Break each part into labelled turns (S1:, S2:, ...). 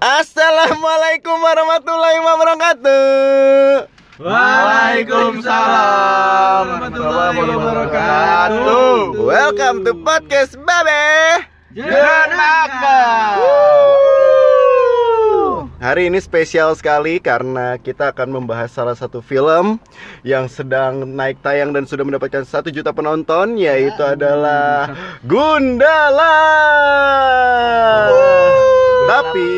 S1: Assalamualaikum warahmatullahi wabarakatuh.
S2: Waalaikumsalam warahmatullahi wabarakatuh.
S1: Welcome to podcast Babe.
S2: Jenaka.
S1: Hari ini spesial sekali karena kita akan membahas salah satu film yang sedang naik tayang dan sudah mendapatkan satu juta penonton yaitu adalah Gundala. Tapi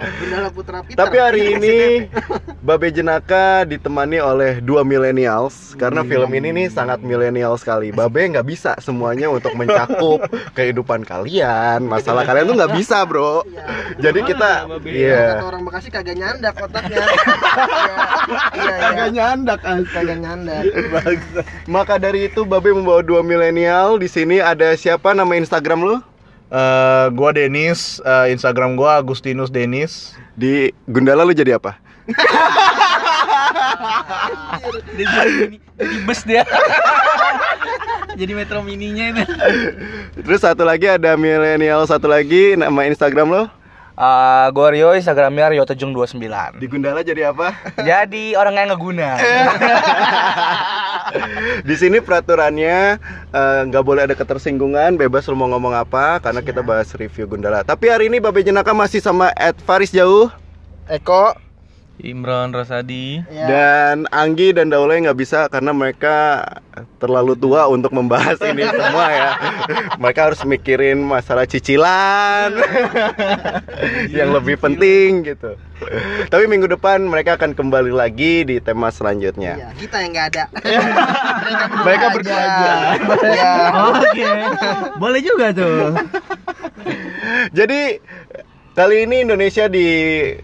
S3: Gundala Putra Peter.
S1: Tapi hari ini Babe Jenaka ditemani oleh dua millennials karena film ini nih sangat milenial sekali. Babe nggak bisa semuanya untuk mencakup kehidupan kalian, masalah kalian tuh nggak bisa bro. Jadi kita, iya.
S3: Kata orang Bekasi kagak nyandak otaknya. Iya, iya, iya.
S1: nyandak
S3: Kagak nyandak.
S1: Maka dari itu Babe membawa dua milenial di sini ada siapa nama Instagram lu?
S2: Eh, gua Denis, eh, Instagram gua Agustinus Denis.
S1: Di Gundala lu jadi apa?
S4: jadi bus dia jadi metro mininya itu
S1: Terus satu lagi ada milenial satu lagi nama Instagram lo?
S4: uh, gue Rio Instagramnya Rio Tejung 29
S1: Di Gundala jadi apa?
S4: jadi orang yang ngeguna
S1: di sini peraturannya eh, nggak boleh ada ketersinggungan, bebas lu mau ngomong apa karena kita bahas review Gundala. Tapi hari ini Babe Jenaka masih sama Ed Faris Jauh
S3: Eko.
S4: Imron Rosadi
S3: Ya.
S1: dan Anggi dan Daule nggak bisa karena mereka terlalu tua untuk membahas ini semua ya. Mereka harus mikirin masalah cicilan yang lebih penting gitu. Tapi minggu depan mereka akan kembali lagi di tema selanjutnya.
S3: Iya, kita yang nggak ada.
S1: Mereka berdua aja.
S3: Iya.
S4: oke boleh juga tuh
S1: Jadi kali ini Indonesia dikagetkan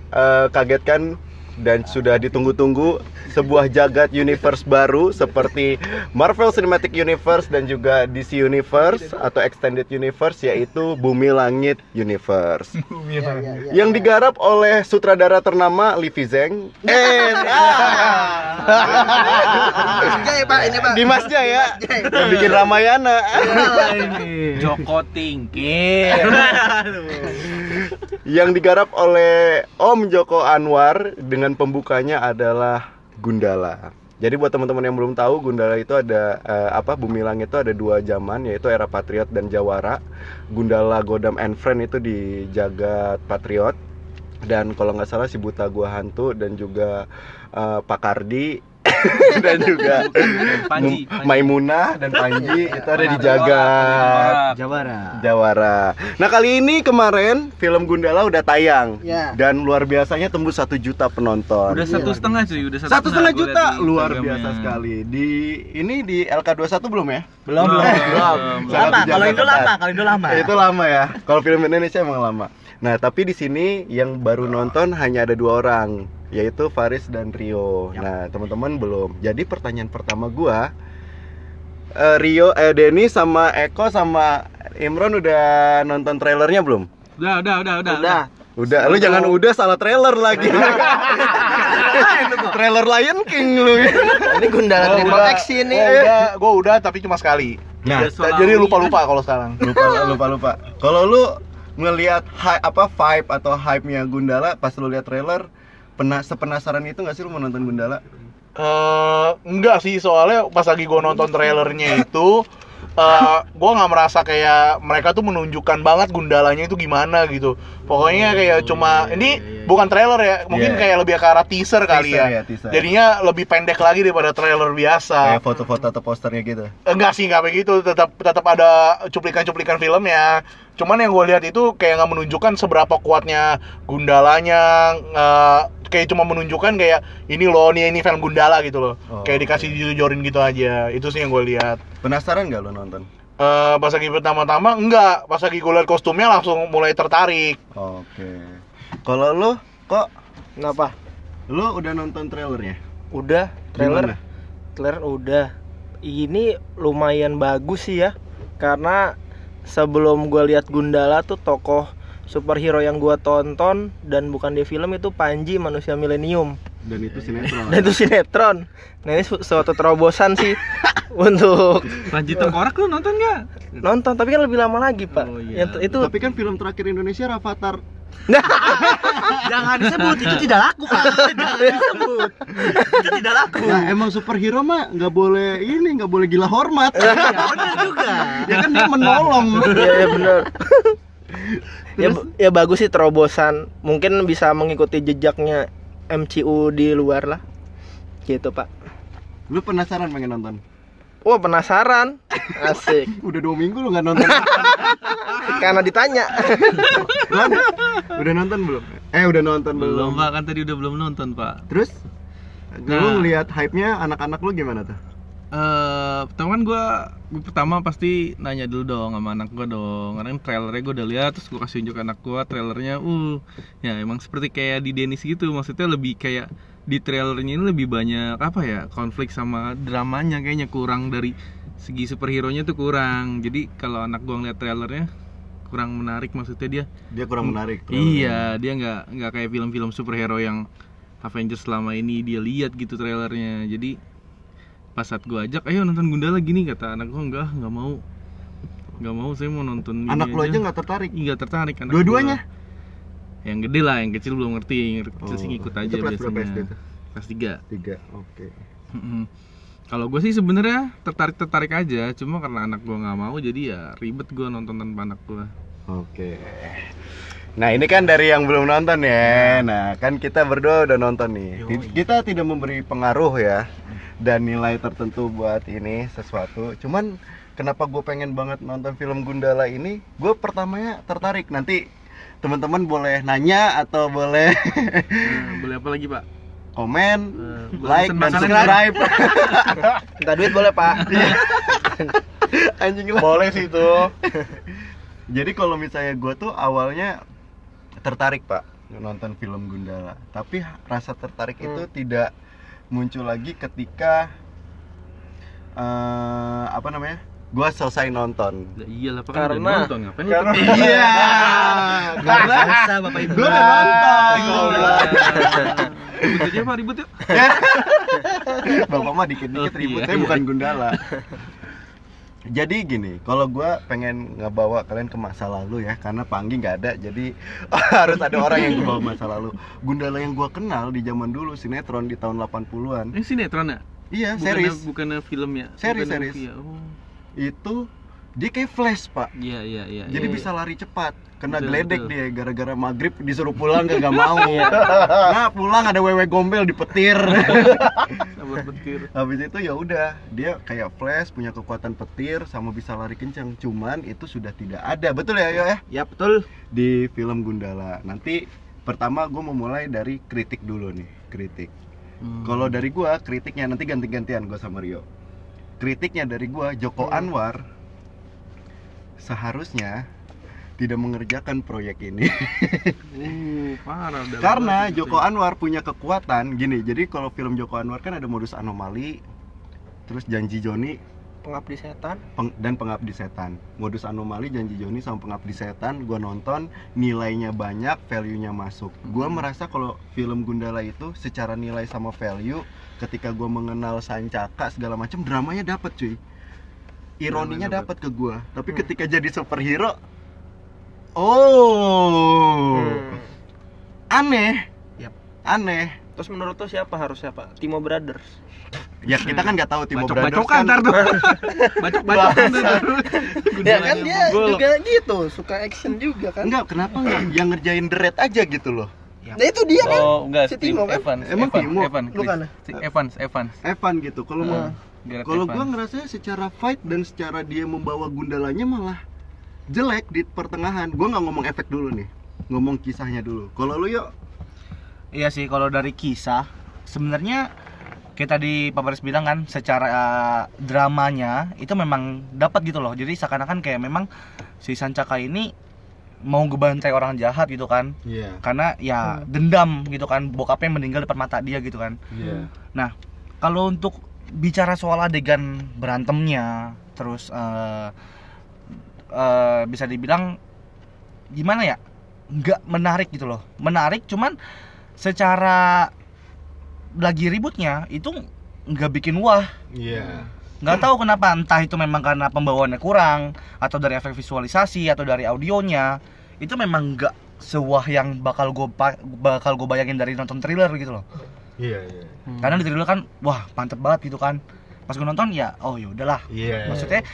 S1: dan sudah ditunggu-tunggu sebuah jagat universe baru seperti Marvel Cinematic Universe dan juga DC Universe atau Extended Universe yaitu Bumi Langit Universe.
S3: Iya, iya, iya.
S1: Yang digarap oleh sutradara ternama Livi Zeng. Eh,
S3: Jai, Pak, ini, Pak.
S1: Dimas Jaya
S3: Dimas Jaya.
S1: yang bikin Ramayana.
S4: Joko Tingkir
S1: yang digarap oleh Om Joko Anwar dengan pembukanya adalah Gundala. Jadi buat teman-teman yang belum tahu Gundala itu ada eh, apa Bumi Langit itu ada dua zaman yaitu era Patriot dan Jawara. Gundala Godam and Friend itu di jagat Patriot dan kalau nggak salah si Buta Gua Hantu dan juga eh, Pak Kardi dan juga
S4: Panji,
S1: Mum- Maimunah dan Panji itu ada di jagat.
S4: Jawara.
S1: Jawara. Nah kali ini kemarin film Gundala udah tayang.
S3: Ya.
S1: dan luar biasanya tembus satu juta penonton.
S4: udah satu setengah cuy. Udah
S1: satu setengah juta. luar biasa sekali. Di ini di LK21 belum ya?
S4: belum belum. belum
S1: Sangat
S4: lama. kalau itu lama kalau itu lama.
S1: Itu lama ya. Kalau film Indonesia emang lama. Nah tapi di sini yang baru nonton hanya ada dua orang, yaitu Faris dan Rio. Nah teman-teman belum. Jadi pertanyaan pertama gua, eh, Rio, eh Denny sama Eko sama Imron udah nonton trailernya belum?
S4: udah udah udah udah
S3: Udah.
S1: Udah, lu jangan udah salah trailer lagi. trailer Lion King lu.
S3: Ini Gundala
S2: Gua
S3: Triple X ini.
S2: Gua udah, gua udah tapi cuma sekali.
S1: Nah,
S2: Jadi lupa-lupa kalau sekarang.
S1: lupa lupa lupa. Kalau lu ngelihat hy- apa vibe atau hype-nya Gundala pas lu lihat trailer, pernah sepenasaran itu nggak sih lu mau nonton Gundala?
S2: Eh, enggak sih soalnya pas lagi gua nonton trailernya itu eh gue nggak merasa kayak mereka tuh menunjukkan banget gundalanya itu gimana gitu pokoknya kayak cuma ini bukan trailer ya mungkin
S1: Iya.
S2: kayak lebih ke arah teaser kali
S1: Teaser
S2: ya,
S1: ya, teaser.
S2: jadinya lebih pendek lagi daripada trailer biasa
S1: Kayak foto-foto atau posternya gitu.
S2: enggak sih nggak begitu tetap tetap ada cuplikan-cuplikan filmnya cuman yang gue lihat itu kayak nggak menunjukkan seberapa kuatnya gundalanya eh, kayak cuma menunjukkan kayak ini loh nih ini film gundala gitu loh
S1: Oh,
S2: kayak dikasih dijujurin gitu aja itu sih yang gue lihat
S1: Penasaran nggak lu nonton?
S2: Eh, pas lagi pertama-tama enggak pas lagi gue lihat kostumnya langsung mulai tertarik
S1: Oke. Kalau lu kok
S3: Kenapa?
S1: lu udah nonton trailernya?
S3: Udah, trailer.
S1: Gimana?
S3: Trailer udah. Ini lumayan bagus sih ya. Karena sebelum gua lihat Gundala tuh tokoh superhero yang gua tonton dan bukan di film itu Panji manusia milenium.
S1: Dan itu sinetron.
S3: Dan itu sinetron. Nah ini su- suatu terobosan sih untuk
S4: Panji Tengkorak lu nonton nggak?
S3: nonton, tapi kan lebih lama lagi pak.
S4: Oh, iya.
S3: Itu
S1: Tapi kan film terakhir Indonesia Rafathar
S4: Jangan disebut itu tidak laku pak. Jangan disebut. Itu tidak laku.
S1: Nah, emang superhero mah nggak boleh ini nggak boleh gila hormat.
S4: Ya benar juga.
S1: ya kan dia menolong.
S3: Iya ya, bener ya, ya bagus sih terobosan mungkin bisa mengikuti jejaknya MCU di luar lah gitu pak
S1: Lu penasaran pengen nonton?
S3: wah penasaran asik
S1: Udah dua minggu lu nggak nonton.
S3: Karena ditanya
S1: udah nonton belum? Eh udah nonton belum?
S4: Belum pak kan tadi udah belum nonton pak.
S1: Terus? Lu
S4: Nah.
S1: ngelihat hype-nya anak-anak lu gimana tuh?
S4: Eh, pertama kan gue, pertama pasti nanya dulu dong sama anak gue dong. Karena kan trailernya gue udah lihat, terus gue kasih unjuk anak gue trailernya. Uh, ya emang seperti kayak di Dennis gitu. Maksudnya lebih kayak di trailernya ini lebih banyak apa ya konflik sama dramanya kayaknya kurang dari segi superhero nya tuh kurang. Jadi kalau anak gue ngeliat trailernya kurang menarik maksudnya dia
S1: Dia kurang menarik.
S4: Iya, dia nggak nggak kayak film-film superhero yang Avengers selama ini dia lihat gitu trailernya. Jadi pas saat gua ajak, ayo nonton Gundala gini kata anak gua enggak, nggak mau. Nggak mau, saya mau nonton
S1: Anak lu aja nggak tertarik.
S4: nggak tertarik anak
S1: Dua-duanya?
S4: gua. Yang gede lah, yang kecil belum ngerti, yang kecil sih
S1: Oh,
S4: ngikut
S1: itu
S4: aja biasanya. Kelas 3.
S1: Tiga. Oke.
S4: Kalau gue sih sebenarnya tertarik tertarik aja, cuma karena anak gua nggak mau, jadi ya ribet gua nonton tanpa anak gua.
S1: Oke. Nah ini kan dari yang belum nonton ya. Nah kan kita berdua udah nonton nih. Kita tidak memberi pengaruh ya dan nilai tertentu buat ini sesuatu. Cuman kenapa gue pengen banget nonton film Gundala ini? Gue pertamanya tertarik. Nanti teman-teman boleh nanya atau boleh
S4: Nah, boleh apa lagi pak?
S1: Komen,
S4: Eh,
S1: like dan subscribe.
S3: minta duit boleh pak
S1: Anjing lah.
S2: Boleh sih itu.
S1: Jadi kalau misalnya gue tuh awalnya tertarik pak nonton film Gundala, tapi rasa tertarik itu tidak muncul lagi ketika eh apa namanya? Gue selesai nonton.
S4: Lah iyalah pak kan udah
S3: Karena-
S4: nonton ngapain
S2: Karena-
S1: Iya, karena
S4: Biasa bapak ibu.
S1: gue udah nonton.
S4: Ribut aja pak, ribut yuk.
S1: Bapak mah dikit-dikit
S4: Oh,
S1: ribut,
S4: iya,
S1: saya bukan Gundala. Jadi gini, kalau gua pengen ngebawa kalian ke masa lalu ya, karena Panggi nggak ada, jadi harus ada orang yang bawa masa lalu. Gundala yang gua kenal di zaman dulu sinetron di tahun 80-an.
S4: Ini sinetron ya?
S1: Iya, series.
S4: Bukannya film ya?
S1: Series, series.
S4: ya? Oh.
S1: Itu dia kayak flash, Pak.
S4: Iya, iya, iya.
S1: Jadi
S4: iya.
S1: bisa lari cepat. Kena
S4: Betul,
S1: geledek
S4: betul.
S1: dia gara-gara maghrib disuruh pulang gak, mau.
S3: Iya.
S1: Nah, pulang ada wewe gombel di petir. Habis itu ya udah, dia kayak flash punya kekuatan petir sama bisa lari kencang. Cuman itu sudah tidak ada. Betul ya, Yo ya?
S3: ya betul
S1: Di film Gundala. Nanti pertama gue mau mulai dari kritik dulu nih, kritik.
S4: Hmm.
S1: Kalau dari gua kritiknya nanti ganti-gantian gua sama Rio. Kritiknya dari gua Joko Anwar seharusnya tidak mengerjakan proyek ini.
S4: Uh, parah
S1: Karena
S4: banget
S1: Joko
S4: itu.
S1: Anwar punya kekuatan gini. Jadi kalau film Joko Anwar kan ada modus anomali, terus janji Joni
S3: pengabdi setan
S1: peng- dan pengabdi setan. Modus anomali, janji Joni sama pengabdi setan gua nonton nilainya banyak, value-nya masuk. Gua
S4: Hmm.
S1: merasa kalau film Gundala itu secara nilai sama value ketika gua mengenal Sancaka segala macam dramanya dapat cuy. Ironinya dapat ke gua. Tapi
S3: Hmm.
S1: ketika jadi superhero oh.
S3: Hmm.
S1: Aneh.
S3: Yap.
S1: Aneh.
S3: terus menurut tuh siapa harus siapa Timo Brothers
S1: Ya kita kan nggak tahu Timo
S4: Bacok
S1: Brothers
S4: bacokan
S1: kan.
S4: ntar tuh. Bacok bacokan tuh.
S3: ya kan dia juga gitu suka action juga kan
S1: Enggak, kenapa nggak yang ngerjain The Red aja gitu loh.
S3: Nah itu dia kan
S4: Oh, enggak,
S3: Si Timo kan?
S4: Evans,
S1: Emang
S4: Evans,
S1: Timo?
S4: Evans,
S3: Bukan,
S4: Chris. Si Evans, Evans.
S1: Evan gitu. Kalau mau
S3: Ah.
S4: Gareth
S1: Kalau gua ngerasanya secara fight dan secara dia membawa gundalanya malah jelek di pertengahan. Gua nggak ngomong efek dulu nih, ngomong kisahnya dulu. Kalau lu yuk,
S5: Iya sih kalau dari kisah sebenarnya kita di Pak Baris bilang kan secara uh, dramanya itu memang dapat gitu loh. Jadi seakan-akan kayak memang si Sancaka ini mau ngebantai orang jahat gitu kan.
S1: Iya.
S5: Karena ya dendam gitu kan bokapnya meninggal depan mata dia gitu kan.
S1: Iya.
S5: Nah, kalau untuk bicara soal adegan berantemnya, terus eh eh, bisa dibilang gimana ya? Nggak menarik gitu loh. Menarik, cuman secara lagi ributnya itu nggak bikin wah.
S1: Iya.
S5: Nggak tahu kenapa, entah itu memang karena pembawaannya kurang, atau dari efek visualisasi, atau dari audionya, itu memang nggak sewah yang bakal gue bakal gue bayangin dari nonton thriller gitu loh
S1: Iya, iya.
S5: karena di thriller kan wah mantep banget gitu kan pas gue nonton ya oh ya udahlah
S1: Iya.
S5: maksudnya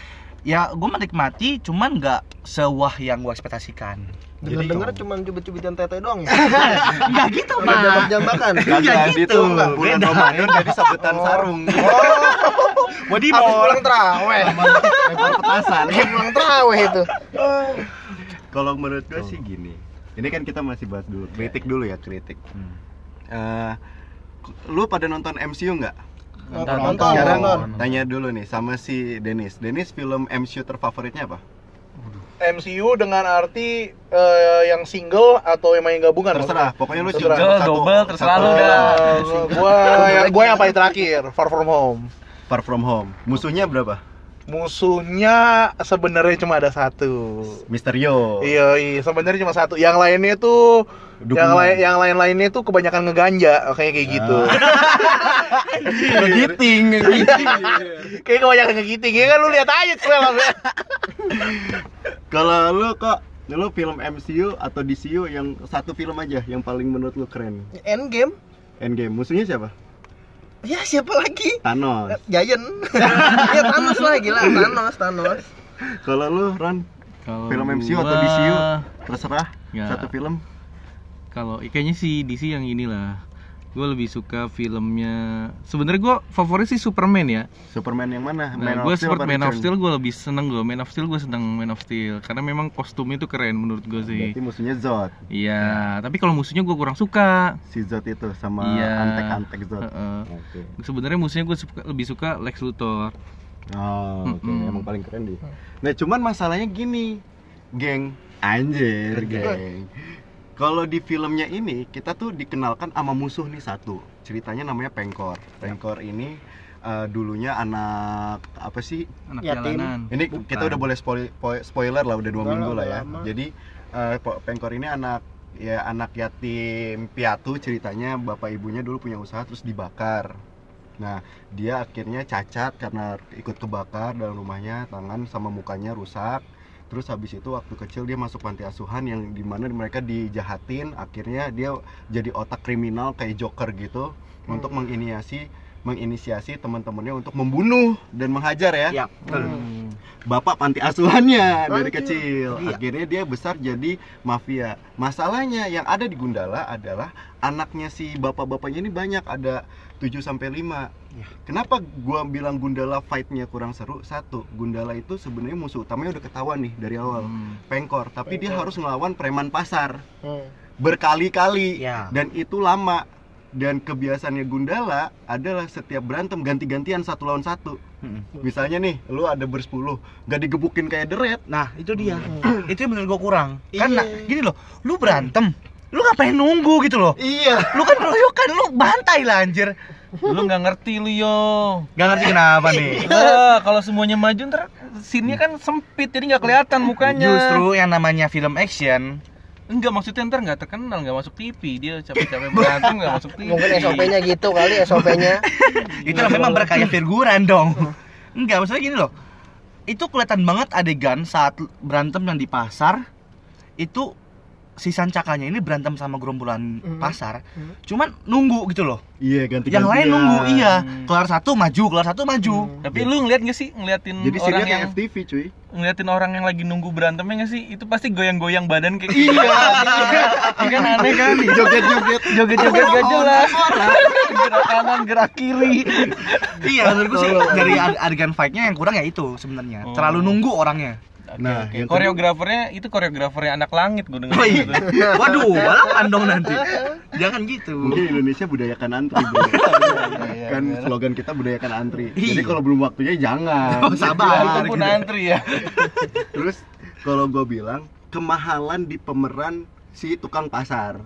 S5: ya gue menikmati cuman nggak sewah yang gue ekspektasikan
S3: Dengar-dengar cuma cubit-cubitan tete doang ya.
S5: nggak gitu mah
S3: jambak-jambakan.
S1: Kagak
S5: Ya
S1: gitu,
S5: gitu,
S1: bulan
S5: beda.
S1: Ramadan jadi sabetan sarung.
S5: body
S3: Habis pulang terawih.
S1: Lempar petasan.
S3: Pulang terawih itu.
S1: Kalau menurut gue sih gini. Ini kan kita masih bahas dulu, kritik dulu ya, kritik. Eh, lu pada nonton MCU nggak?
S3: Nonton,
S5: Nonton.
S1: Sekarang
S3: nonton.
S1: tanya dulu nih sama si Denis. Denis film MCU terfavoritnya apa?
S2: MCU dengan arti eh, yang single atau yang main gabungan
S1: Terserah, pokoknya lu
S2: Terserah.
S1: cuma
S5: Double, double, terserah lu dah.
S2: Gua yang gua yang paling terakhir Far From Home
S1: Far From Home. Musuhnya berapa?
S2: Musuhnya sebenarnya cuma ada satu
S1: Misterio.
S2: iya iya sebenarnya cuma satu yang lainnya tuh yang lain yang lain lainnya tuh kebanyakan ngeganja kayak kayak gitu
S5: ngegiting
S2: kayak kebanyakan ngegiting ya kan lu lihat aja trailernya
S1: Kalau lu kok lu film MCU atau DCU yang satu film aja yang paling menurut lu keren?
S3: Endgame.
S1: Endgame. Musuhnya siapa?
S3: Ya siapa lagi?
S1: Thanos.
S3: Giant. ya Thanos lah gila, Thanos, Thanos.
S1: Kalau lu Ron
S4: Kalau
S1: film MCU atau DCU terserah
S4: Ya.
S1: satu film.
S4: Kalau kayaknya sih DC yang inilah. Gue lebih suka filmnya. Sebenarnya gue favorit sih Superman ya.
S1: Superman yang mana?
S4: Nah,
S1: of
S4: gue seperti Man of? Steel gue lebih seneng gue. Man of Steel gue seneng Man of Steel karena memang kostumnya itu keren menurut gue sih.
S1: Berarti musuhnya Zod.
S4: Iya, tapi kalau musuhnya gue kurang suka.
S1: Si Zod itu sama
S4: Iya.
S1: antek-antek Zod.
S4: Heeh.
S1: Oke.
S4: Sebenarnya musuhnya gue lebih suka Lex Luthor.
S1: Oh, oke.
S4: Mm-mm.
S1: Emang paling keren dia. Nah, cuman masalahnya gini, geng. Anjir, geng. Kalau di filmnya ini kita tuh dikenalkan sama musuh nih satu. Ceritanya namanya Pengkor. Pengkor ini eh, dulunya anak apa sih?
S4: Anak
S3: Yatim.
S4: jalanan.
S1: Ini kita udah boleh spoil- po- spoiler lah udah dua minggu
S3: lah,
S1: ya.
S3: lama.
S1: Jadi eh, Po- Pengkor ini anak ya anak yatim piatu ceritanya bapak ibunya dulu punya usaha terus dibakar. Nah dia akhirnya cacat karena ikut kebakar dalam rumahnya tangan sama mukanya rusak. Terus habis itu waktu kecil dia masuk panti asuhan yang di mana mereka dijahatin. Akhirnya dia jadi otak kriminal kayak Joker gitu untuk menginisiasi menginisiasi teman-temannya untuk membunuh dan menghajar ya
S5: ya
S3: Hmm.
S1: bapak panti asuhannya dari kecil.
S5: Iya.
S1: Akhirnya dia besar jadi mafia. Masalahnya yang ada di Gundala adalah anaknya si bapak-bapaknya ini banyak ada 7 sampai 5.
S5: Iya.
S1: Kenapa gua bilang Gundala fight-nya kurang seru? Satu, Gundala itu sebenarnya musuh utamanya udah ketahuan nih dari awal.
S4: Hmm.
S1: Pengkor, tapi dia
S3: Pengkor.
S1: harus ngelawan preman pasar
S3: Hmm.
S1: berkali-kali
S5: ya
S1: dan itu lama. Dan kebiasaannya Gundala adalah setiap berantem ganti-gantian satu lawan satu.
S5: Mm.
S1: Misalnya nih, lu ada bersepuluh, gak digebukin kayak deret,
S5: nah itu dia
S3: Hmm.
S5: itu yang menurut gua kurang
S3: Iya.
S5: karena gini loh lu berantem lu ngapain nunggu gitu loh
S1: Iya.
S5: lu kan royokan lu bantai lah anjir
S4: Lu nggak ngerti lu yo.
S5: Gak ngerti kenapa nih
S4: Wah, kalau semuanya maju ntar scene-nya kan sempit jadi nggak kelihatan mukanya.
S5: Justru yang namanya film action
S4: Enggak maksudnya ntar nggak terkenal nggak masuk TV dia capek-capek berantem nggak masuk TV.
S3: Mungkin SOP-nya gitu kali SOP-nya.
S5: Itu memang berkaya figuran dong Enggak, maksudnya gini loh Itu kelihatan banget adegan saat berantem yang di pasar Itu si Sancakanya ini berantem sama gerombolan
S3: Hmm.
S5: pasar
S3: Hmm.
S5: Cuman nunggu gitu loh
S1: Iya ganti
S5: Yang lain nunggu, iya
S4: Hmm.
S5: Kelar satu maju, kelar satu maju
S3: Hmm.
S4: Tapi lu ngeliat gak sih ngeliatin
S1: Jadi
S4: orang yang
S1: FTV cuy.
S4: ngeliatin orang yang lagi nunggu berantemnya gak sih? Itu pasti goyang-goyang badan kayak iya. Iya kan aneh kan?
S1: Joget-joget.
S4: Joget-joget gak jelas. gerak kanan, gerak kiri.
S5: Iya, menurutku sih dari ade- adegan fight-nya yang kurang ya itu sebenarnya
S4: Oh.
S5: Terlalu nunggu orangnya
S1: Nah, yang
S4: koreografernya itu koreografernya anak langit gue denger
S5: Oh iya.
S4: gitu.
S5: Waduh, balapan dong nanti Jangan gitu
S1: Mungkin Indonesia budayakan antri, Bro.
S4: iya,
S1: kan
S4: bener.
S1: slogan kita budayakan antri.
S5: Iya.
S1: Jadi kalau belum waktunya jangan.
S5: Oh, sabar.
S4: Itu pun
S5: gitu.
S4: antri ya.
S1: Terus kalau gue bilang kemahalan di pemeran si tukang pasar.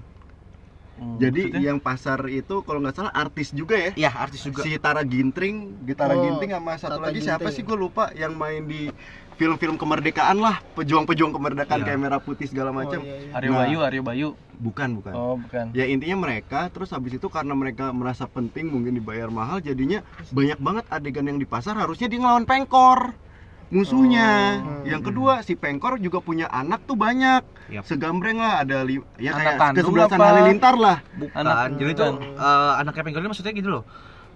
S1: Jadi
S4: Maksudnya?
S1: yang pasar itu kalau nggak salah artis juga ya.
S5: Iya, artis juga
S1: Si Tara Gintring, di Tara
S3: Oh,
S1: Ginting sama satu
S3: Tata
S1: lagi siapa
S3: Ginting.
S1: sih gue lupa yang main di film-film kemerdekaan lah, pejuang-pejuang kemerdekaan
S5: Iya.
S1: kayak merah putih segala macam.
S3: Oh, iya, iya.
S4: Aryo
S1: Nah.
S4: Bayu, Aryo Bayu.
S1: Bukan, bukan.
S4: Oh, bukan.
S1: Ya intinya mereka terus habis itu karena mereka merasa penting mungkin dibayar mahal jadinya banyak banget adegan yang di pasar harusnya dia ngelawan pengkor. musuhnya.
S3: Oh.
S1: Yang kedua si Pengkor juga punya anak tuh banyak.
S5: Yap.
S1: Segambreng lah ada li- ya
S4: Anak
S1: kayak kesebelasan
S4: apa?
S1: halilintar lah.
S5: Bukan.
S4: Anak-
S5: Jadi tuh
S4: bukan.
S5: eh, anaknya Penggol ini maksudnya gitu loh.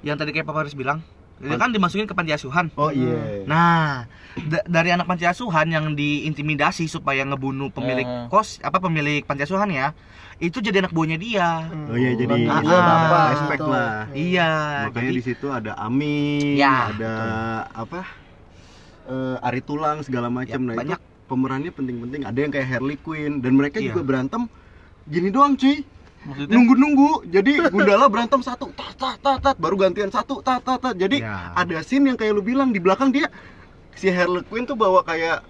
S5: Yang tadi kayak Papa Haris bilang, dia kan dimasukin ke panti asuhan.
S1: Oh iya.
S5: Nah, da- dari anak panti asuhan yang diintimidasi supaya ngebunuh pemilik
S4: Eh.
S5: kos, apa pemilik panti asuhan ya, itu jadi anak buahnya dia.
S1: Oh iya jadi
S5: dia bapak
S1: respect
S3: gitu.
S1: lah.
S5: Iya,
S1: Makanya
S5: jadi
S1: di situ ada Ami,
S5: Ya,
S1: ada apa? eh, Ari Tulang segala macam.
S5: Ya,
S1: nah
S5: banyak.
S1: itu pemerannya penting-penting. Ada yang kayak Harley Quinn dan mereka
S5: Iya.
S1: juga berantem gini doang cuy.
S4: Maksudnya
S1: Nunggu-nunggu. Jadi Gundala berantem satu, tat tat tat tat, baru gantian satu, tat tat tat. Jadi
S5: Ya.
S1: ada scene yang kayak lu bilang di belakang dia si Harley Quinn tuh bawa kayak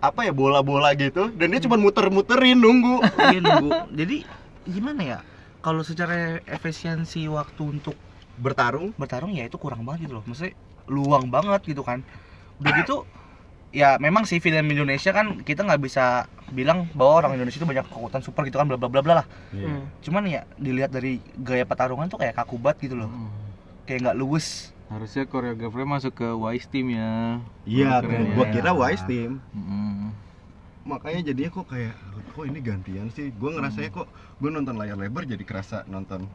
S1: apa ya bola-bola gitu dan dia cuma muter-muterin nunggu.
S5: dia nunggu. Jadi gimana ya? Kalau secara efisiensi waktu untuk
S1: Bertarung
S5: bertarung ya itu kurang banget gitu loh. Maksudnya luang banget gitu kan. Udah gitu ya memang sih film Indonesia kan kita nggak bisa bilang bahwa orang Indonesia itu banyak kekuatan super gitu kan bla bla bla bla lah.
S3: Hmm.
S5: Cuman ya dilihat dari gaya pertarungan tuh kayak kaku banget gitu loh.
S4: Hmm.
S5: Kayak nggak luwes.
S4: harusnya koreografernya masuk ke Wise Team ya.
S1: Iya,
S4: Keren
S1: gua
S4: ya.
S1: kira Wise Team.
S4: Mm.
S1: makanya jadinya kok kayak kok ini gantian sih gue ngerasanya kok gue nonton layar lebar jadi kerasa nonton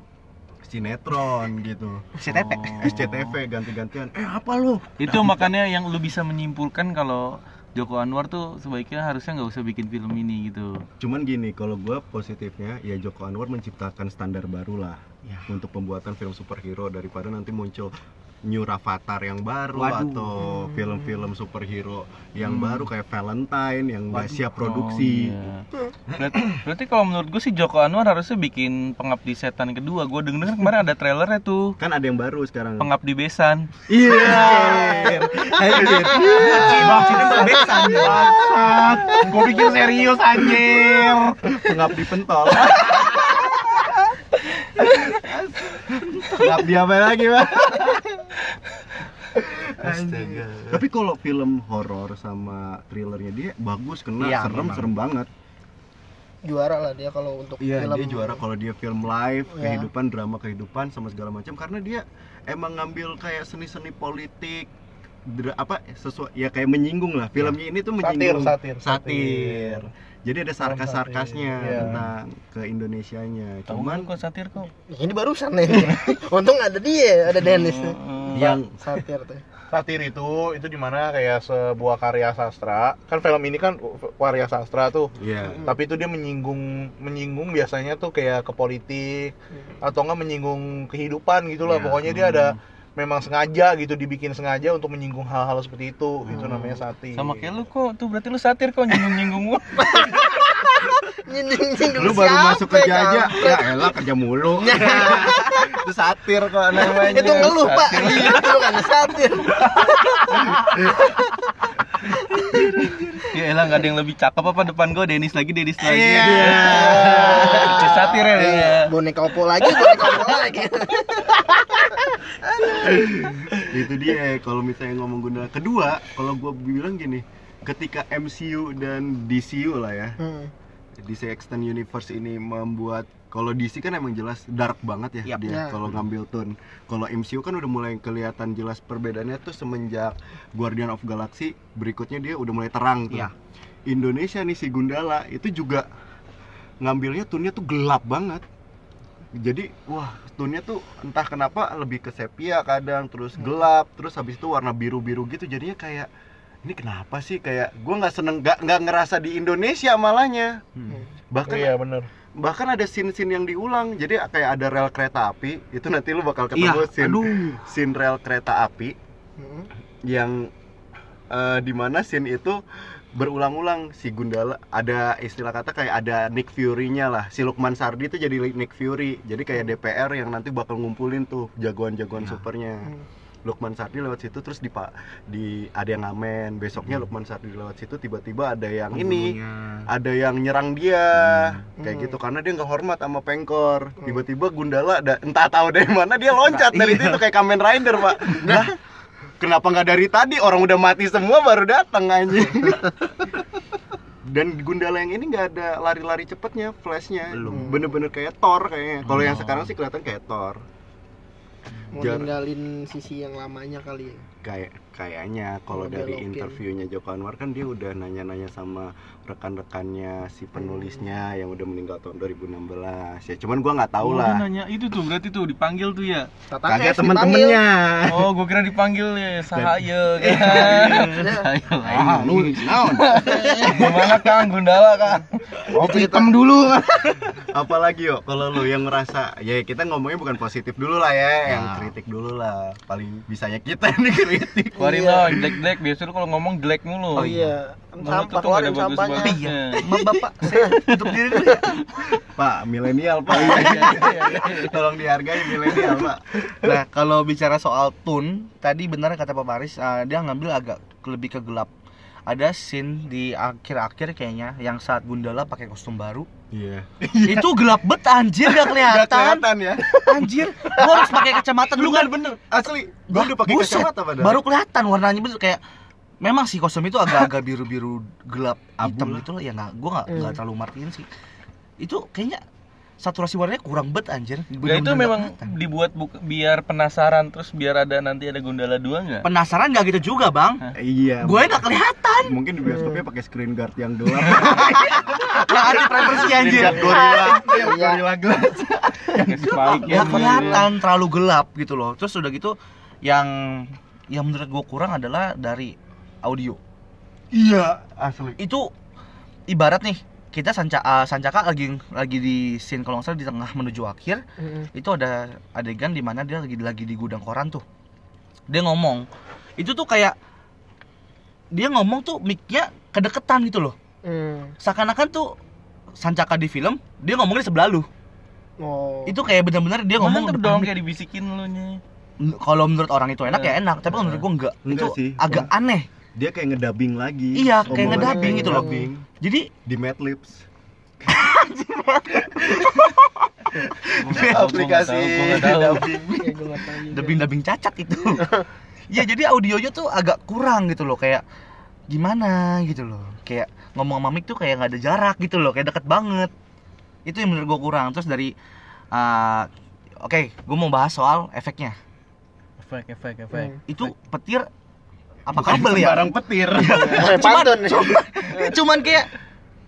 S1: sinetron gitu
S5: SCTV.
S1: Oh. SCTV ganti-gantian eh apa lu
S4: Itu makanya yang lu bisa menyimpulkan kalau Joko Anwar tuh sebaiknya harusnya nggak usah bikin film ini gitu.
S1: cuman gini kalau gue positifnya ya Joko Anwar menciptakan standar baru lah
S5: Ya.
S1: untuk pembuatan film superhero daripada nanti muncul new Rafathar yang baru
S5: Waduh.
S1: atau film-film superhero yang
S4: Hmm.
S1: baru kayak Valentine yang
S5: Waduh.
S1: siap produksi
S4: Oh, iya. berarti, berarti kalau menurut gue sih Joko Anwar harusnya bikin pengabdi setan kedua. Gue denger kemarin ada trailernya tuh.
S1: kan ada yang baru sekarang
S4: Pengabdi besan.
S1: iya anjir
S2: Bangsat. Gua pikir serius anjir.
S1: pengabdi pentol pengabdi apa lagi pak Astaga. Tapi kalau film horor sama thrillernya dia bagus kena
S5: Iya,
S1: serem
S5: memang.
S1: serem banget.
S3: Juara lah dia kalau untuk
S1: Iya
S3: film.
S1: dia juara kalau dia film live
S3: Iya.
S1: kehidupan drama kehidupan sama segala macam karena dia emang ngambil kayak seni-seni politik dra- apa sesuai ya kayak menyinggung lah filmnya ini tuh
S2: Satir,
S1: menyinggung
S2: satir,
S1: satir. Jadi ada sarkas-sarkasnya
S2: satir, iya.
S1: tentang ke Indonesianya. Cuman
S4: kok satir kok.
S3: Ini barusan nih. Untung ada dia, ada Dennis.
S4: Hmm.
S1: yang
S3: Satir tuh.
S2: Satir itu itu di mana kayak sebuah karya sastra. Kan film ini kan karya sastra tuh.
S1: ya
S2: Tapi itu dia menyinggung menyinggung biasanya tuh kayak ke politik atau enggak menyinggung kehidupan gitu lah.
S1: Ya,
S2: Pokoknya dia ada memang sengaja gitu dibikin sengaja untuk menyinggung hal-hal seperti itu. Itu namanya satir.
S4: Sama kayak lu kok, tuh berarti lu satir kok nyinggung-nyinggung gua.
S3: Nyindir
S1: lu baru masuk kerja aja ya elah kerja mulu. Itu satir kok namanya.
S3: Itu ngeluh, Pak. Itu bukan satir.
S4: Ya elah nggak ada yang lebih cakep apa depan gua Denis lagi, Denis lagi.
S1: Iya.
S4: Itu satir ya.
S3: Iya, boneka opo lagi, boneka opo lagi.
S1: itu dia kalau misalnya ngomong guna kedua kalau gua bilang gini ketika MCU dan DCU lah ya
S3: Hmm.
S1: DC Extend Universe ini membuat kalau DC kan emang jelas dark banget ya
S5: Yap.
S1: dia
S3: Ya.
S1: kalau ngambil tone kalau MCU kan udah mulai kelihatan jelas perbedaannya tuh semenjak Guardian of Galaxy berikutnya dia udah mulai terang tuh
S5: Iya.
S1: Indonesia nih si Gundala itu juga ngambilnya tone-nya tuh gelap banget jadi wah tone-nya tuh entah kenapa lebih ke sepia kadang terus gelap terus habis itu warna biru-biru gitu jadinya kayak ini kenapa sih? Kayak gua nggak seneng nggak nggak ngerasa di Indonesia malahnya. Bahkan
S2: Iya bener.
S1: bahkan ada scene-scene yang diulang. Jadi kayak ada rel kereta api itu nanti lu bakal ketemu
S5: Iya,
S1: scene
S5: aduh.
S1: scene rel kereta api
S3: Hmm.
S1: yang eh, di mana scene itu berulang-ulang. Si Gundala ada istilah kata kayak ada Nick Fury-nya lah. Si Lukman Sardi itu jadi Nick Fury. Jadi kayak DPR yang nanti bakal ngumpulin tuh jagoan-jagoan
S5: Ya.
S1: supernya.
S3: Hmm.
S1: Lukman Sardi lewat situ terus di pak di ada yang ngamen. Besoknya Lukman Sardi lewat situ tiba-tiba ada yang ini ada yang nyerang dia. Kayak
S3: Hmm.
S1: gitu karena dia nggak hormat sama pengkor. Tiba-tiba Gundala ada entah tahu dari mana dia loncat dari situ kayak Kamen Rider pak. Nah kenapa nggak dari tadi? Orang udah mati semua baru datang anjing. Dan Gundala yang ini nggak ada lari-lari cepetnya flashnya.
S5: Belum.
S1: bener-bener kayak Thor kayaknya. Kalau yang sekarang sih kelihatan kayak Thor
S3: mau
S1: Jar-
S3: ninggalin sisi yang lamanya kali ya
S1: kayak kayaknya kalau dari
S3: belokin.
S1: interviewnya Joko Anwar kan dia udah nanya-nanya sama rekan-rekannya si penulisnya yang udah meninggal tahun 2016 ya cuman gua nggak tahu
S4: Oh,
S1: lah
S4: nanya itu tuh berarti tuh dipanggil tuh ya.
S1: Kagak
S3: Kes
S1: temen-temennya
S4: Oh, gua kira dipanggil ya sahaya kan. Sahaya.
S1: ah lu naon
S4: Gimana Kang Gundala Kang?
S1: kopi hitam dulu apalagi yo kalau lu yang ngerasa ya kita ngomongnya bukan positif dulu lah ya yang
S5: Nah.
S1: Kritik dulu lah paling bisanya kita yang dikritik
S4: Keluarin
S3: Iya.
S4: dong, jelek-jelek. Biasa lu kalau ngomong jelek mulu.
S3: oh iya sampah keluarin sampahnya
S4: bagus-bagusnya.
S5: Maaf bapak, saya tutup diri dulu ya.
S1: pak milenial pak
S4: Iya, iya, iya.
S1: tolong dihargai milenial pak
S5: Nah, kalau bicara soal tune, tadi benar kata Pak Baris, eh, dia ngambil agak lebih ke gelap. Ada scene di akhir-akhir kayaknya yang saat Gundala pakai kostum baru.
S1: iya
S5: itu gelap bet anjir gak
S1: Gak
S5: kelihatan.
S1: kelihatan ya
S5: Anjir, gua harus pakai kacamata dulu kan bener.
S1: asli gua udah pakai kacamata padahal
S5: Baru kelihatan warnanya bener kayak Memang sih kostum itu agak-agak biru-biru gelap hitam
S1: lah.
S5: gitu loh ya nggak gua nggak nggak terlalu martiin sih itu kayaknya saturasi warnanya kurang bet anjir.
S4: Ya itu
S5: Bener-bener nggak
S4: memang
S5: kelihatan.
S4: dibuat bu- biar penasaran terus biar ada nanti ada Gundala 2 enggak?
S5: penasaran nggak gitu juga bang.
S1: Iya
S5: gue nggak kelihatan.
S1: mungkin di bioskopnya pakai screen guard yang gelap.
S5: Yang anti privacy anjir.
S1: gorilla. Yang gorilla glass
S4: spike
S5: nggak kelihatan terlalu gelap gitu loh. Terus udah gitu yang yang menurut gue kurang adalah dari audio.
S1: Iya asli.
S5: Itu ibarat nih kita sanca ah, sancaka lagi lagi di scene kalau nggak salah di tengah menuju akhir
S3: Mm-mm.
S5: itu ada adegan di mana dia lagi lagi di gudang koran tuh dia ngomong itu tuh kayak dia ngomong tuh mic-nya kedeketan gitu loh
S3: Hmm.
S5: seakan-akan tuh sancaka di film dia ngomongnya di sebelah lu
S3: oh
S5: itu kayak bener-bener dia ngomong
S4: Mantep
S5: depan
S4: dong
S5: mic.
S4: kayak dibisikin lu nya.
S5: Kalau menurut orang itu enak ya
S4: Eh.
S5: enak tapi kalau menurut gua enggak,
S1: Enggak
S5: itu
S1: sih.
S5: agak aneh
S1: dia kayak ngedabing lagi.
S5: Iya, kayak
S1: kayak
S5: gitu loh. jadi
S1: di
S4: gua nggak tahu.
S1: dubbing
S3: gue
S5: dubbing-dubbing cacat itu. Ya jadi audionya tuh agak kurang gitu loh. Kayak gimana gitu loh. Kayak ngomong sama mic tuh kayak nggak ada jarak gitu loh. Kayak deket banget. Itu yang menurut gua kurang. Terus dari uh, oke gua mau bahas soal efeknya.
S4: Efek, efek, efek.
S3: Hmm.
S5: itu petir apa kabel ya
S1: barang petir
S3: Eh, pantun
S5: cuman kayak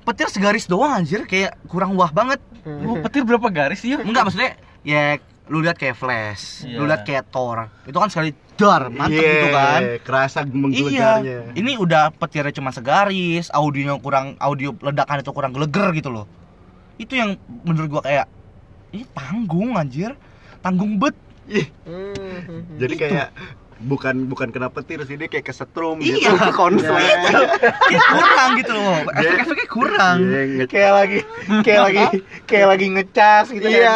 S5: petir segaris doang anjir kayak kurang wah banget.
S4: Oh, petir berapa garis sih?
S5: enggak maksudnya ya lu lihat kayak flash lu
S4: Iya.
S5: lihat kayak Thor itu kan sekali dar mantep
S1: Iya,
S5: gitu kan
S1: kerasa
S5: Iya,
S1: menggelegarnya
S5: ini udah petirnya cuma segaris, audionya kurang, audio ledakan itu kurang geleger gitu loh. Itu yang menurut gua kayak, ini tanggung anjir, tanggung bet.
S3: Hmm.
S1: jadi
S5: Itu.
S1: kayak bukan bukan kena petir sih dia kayak kesetrum
S5: Iya.
S1: gitu konslet
S5: Ini kurang gitu loh, efek-efeknya kurang.
S1: Iya, nge-
S2: kayak lagi kayak lagi kayak lagi ngecas gitu
S1: Iya.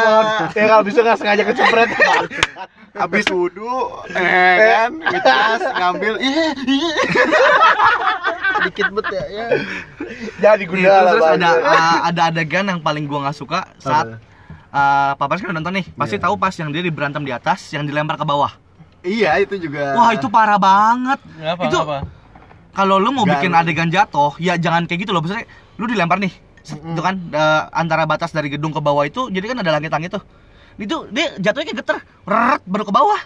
S2: ya kalau bisa nggak sengaja kecempret
S1: habis wudhu eh kan ngecas ngambil ih ih.
S3: dikit bet ya ya
S2: jadi
S5: Nih,
S2: gundala
S5: terus ada uh, ada adegan yang paling gua nggak suka saat uh, Papa kan udah nonton nih, pasti
S1: Iya.
S5: tahu pas yang dia diberantem di atas, yang dilempar ke bawah.
S1: Iya itu juga
S5: Wah itu parah banget.
S4: Ngapa,
S5: Itu-
S4: ngapa?
S5: kalau lu mau
S1: Gan-
S5: bikin adegan jatuh ya jangan kayak gitu loh maksudnya lu dilempar nih set, itu kan eh, antara batas dari gedung ke bawah itu jadi kan ada langit-langit tuh itu dia jatuhnya kayak geter reret baru ke bawah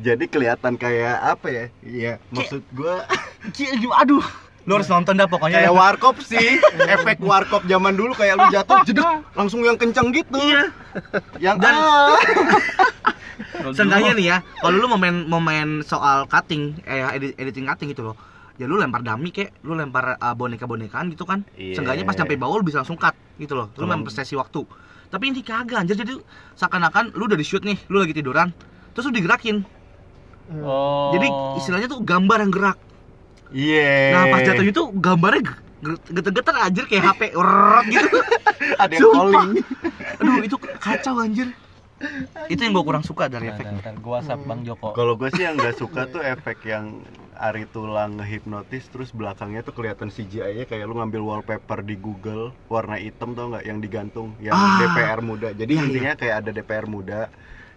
S1: jadi kelihatan kayak apa ya iya maksud gua
S5: aduh lu harus nonton dah pokoknya
S1: kayak
S5: ya.
S1: warkop sih efek warkop zaman dulu kayak lu jatuh jedek langsung yang kenceng gitu
S5: Iya.
S1: yang
S5: Dan-
S1: ah.
S5: Seenggaknya nih ya, kalau lu mau main mau main soal cutting, eh edit- editing cutting gitu loh. Ya lu lempar dummy kek, lu lempar uh, boneka-bonekaan gitu kan.
S1: Iya.
S5: Seenggaknya pas nyampe bawah lu bisa langsung cut gitu loh. Lu
S1: Kalau-
S5: memperstesi waktu. Tapi ini kagak anjir jadi seakan-akan lu udah di shoot nih, lu lagi tiduran, terus lu digerakin.
S4: Oh.
S5: Jadi istilahnya tuh gambar yang gerak.
S1: iya
S5: Nah, pas jatuh itu gambarnya ge- ge- geter-geter anjir kayak HP rrrr gitu.
S1: ada yang
S5: Sumpah.
S1: calling
S5: Aduh, itu kacau anjir. Itu yang gua kurang suka dari
S4: Bentar,
S5: efeknya.
S4: bentar, gua WhatsApp Bang Joko.
S1: Kalau gue sih yang nggak suka tuh efek yang Ari Tulang ngehipnotis terus belakangnya tuh kelihatan CGI-nya kayak lu ngambil wallpaper di Google warna hitam tau nggak yang digantung yang
S5: Ah.
S1: DPR muda. Jadi
S5: Iya,
S1: intinya kayak ada DPR muda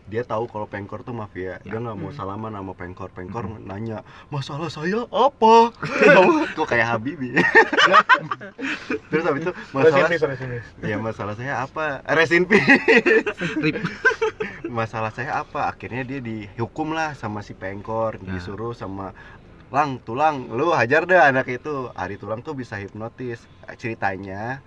S1: dia tahu kalau Pengkor tuh mafia dia
S5: Ya.
S1: nggak mau
S3: Hmm.
S1: salaman sama Pengkor Pengkor nanya masalah saya apa kok kayak Habibie terus habis itu masalah ya masalah saya apa resin
S5: Rip.
S1: masalah saya apa akhirnya dia dihukum lah sama si pengkor
S5: Nah.
S1: disuruh sama Lang, tulang, lu hajar deh anak itu. Ari tulang tuh bisa hipnotis. Ceritanya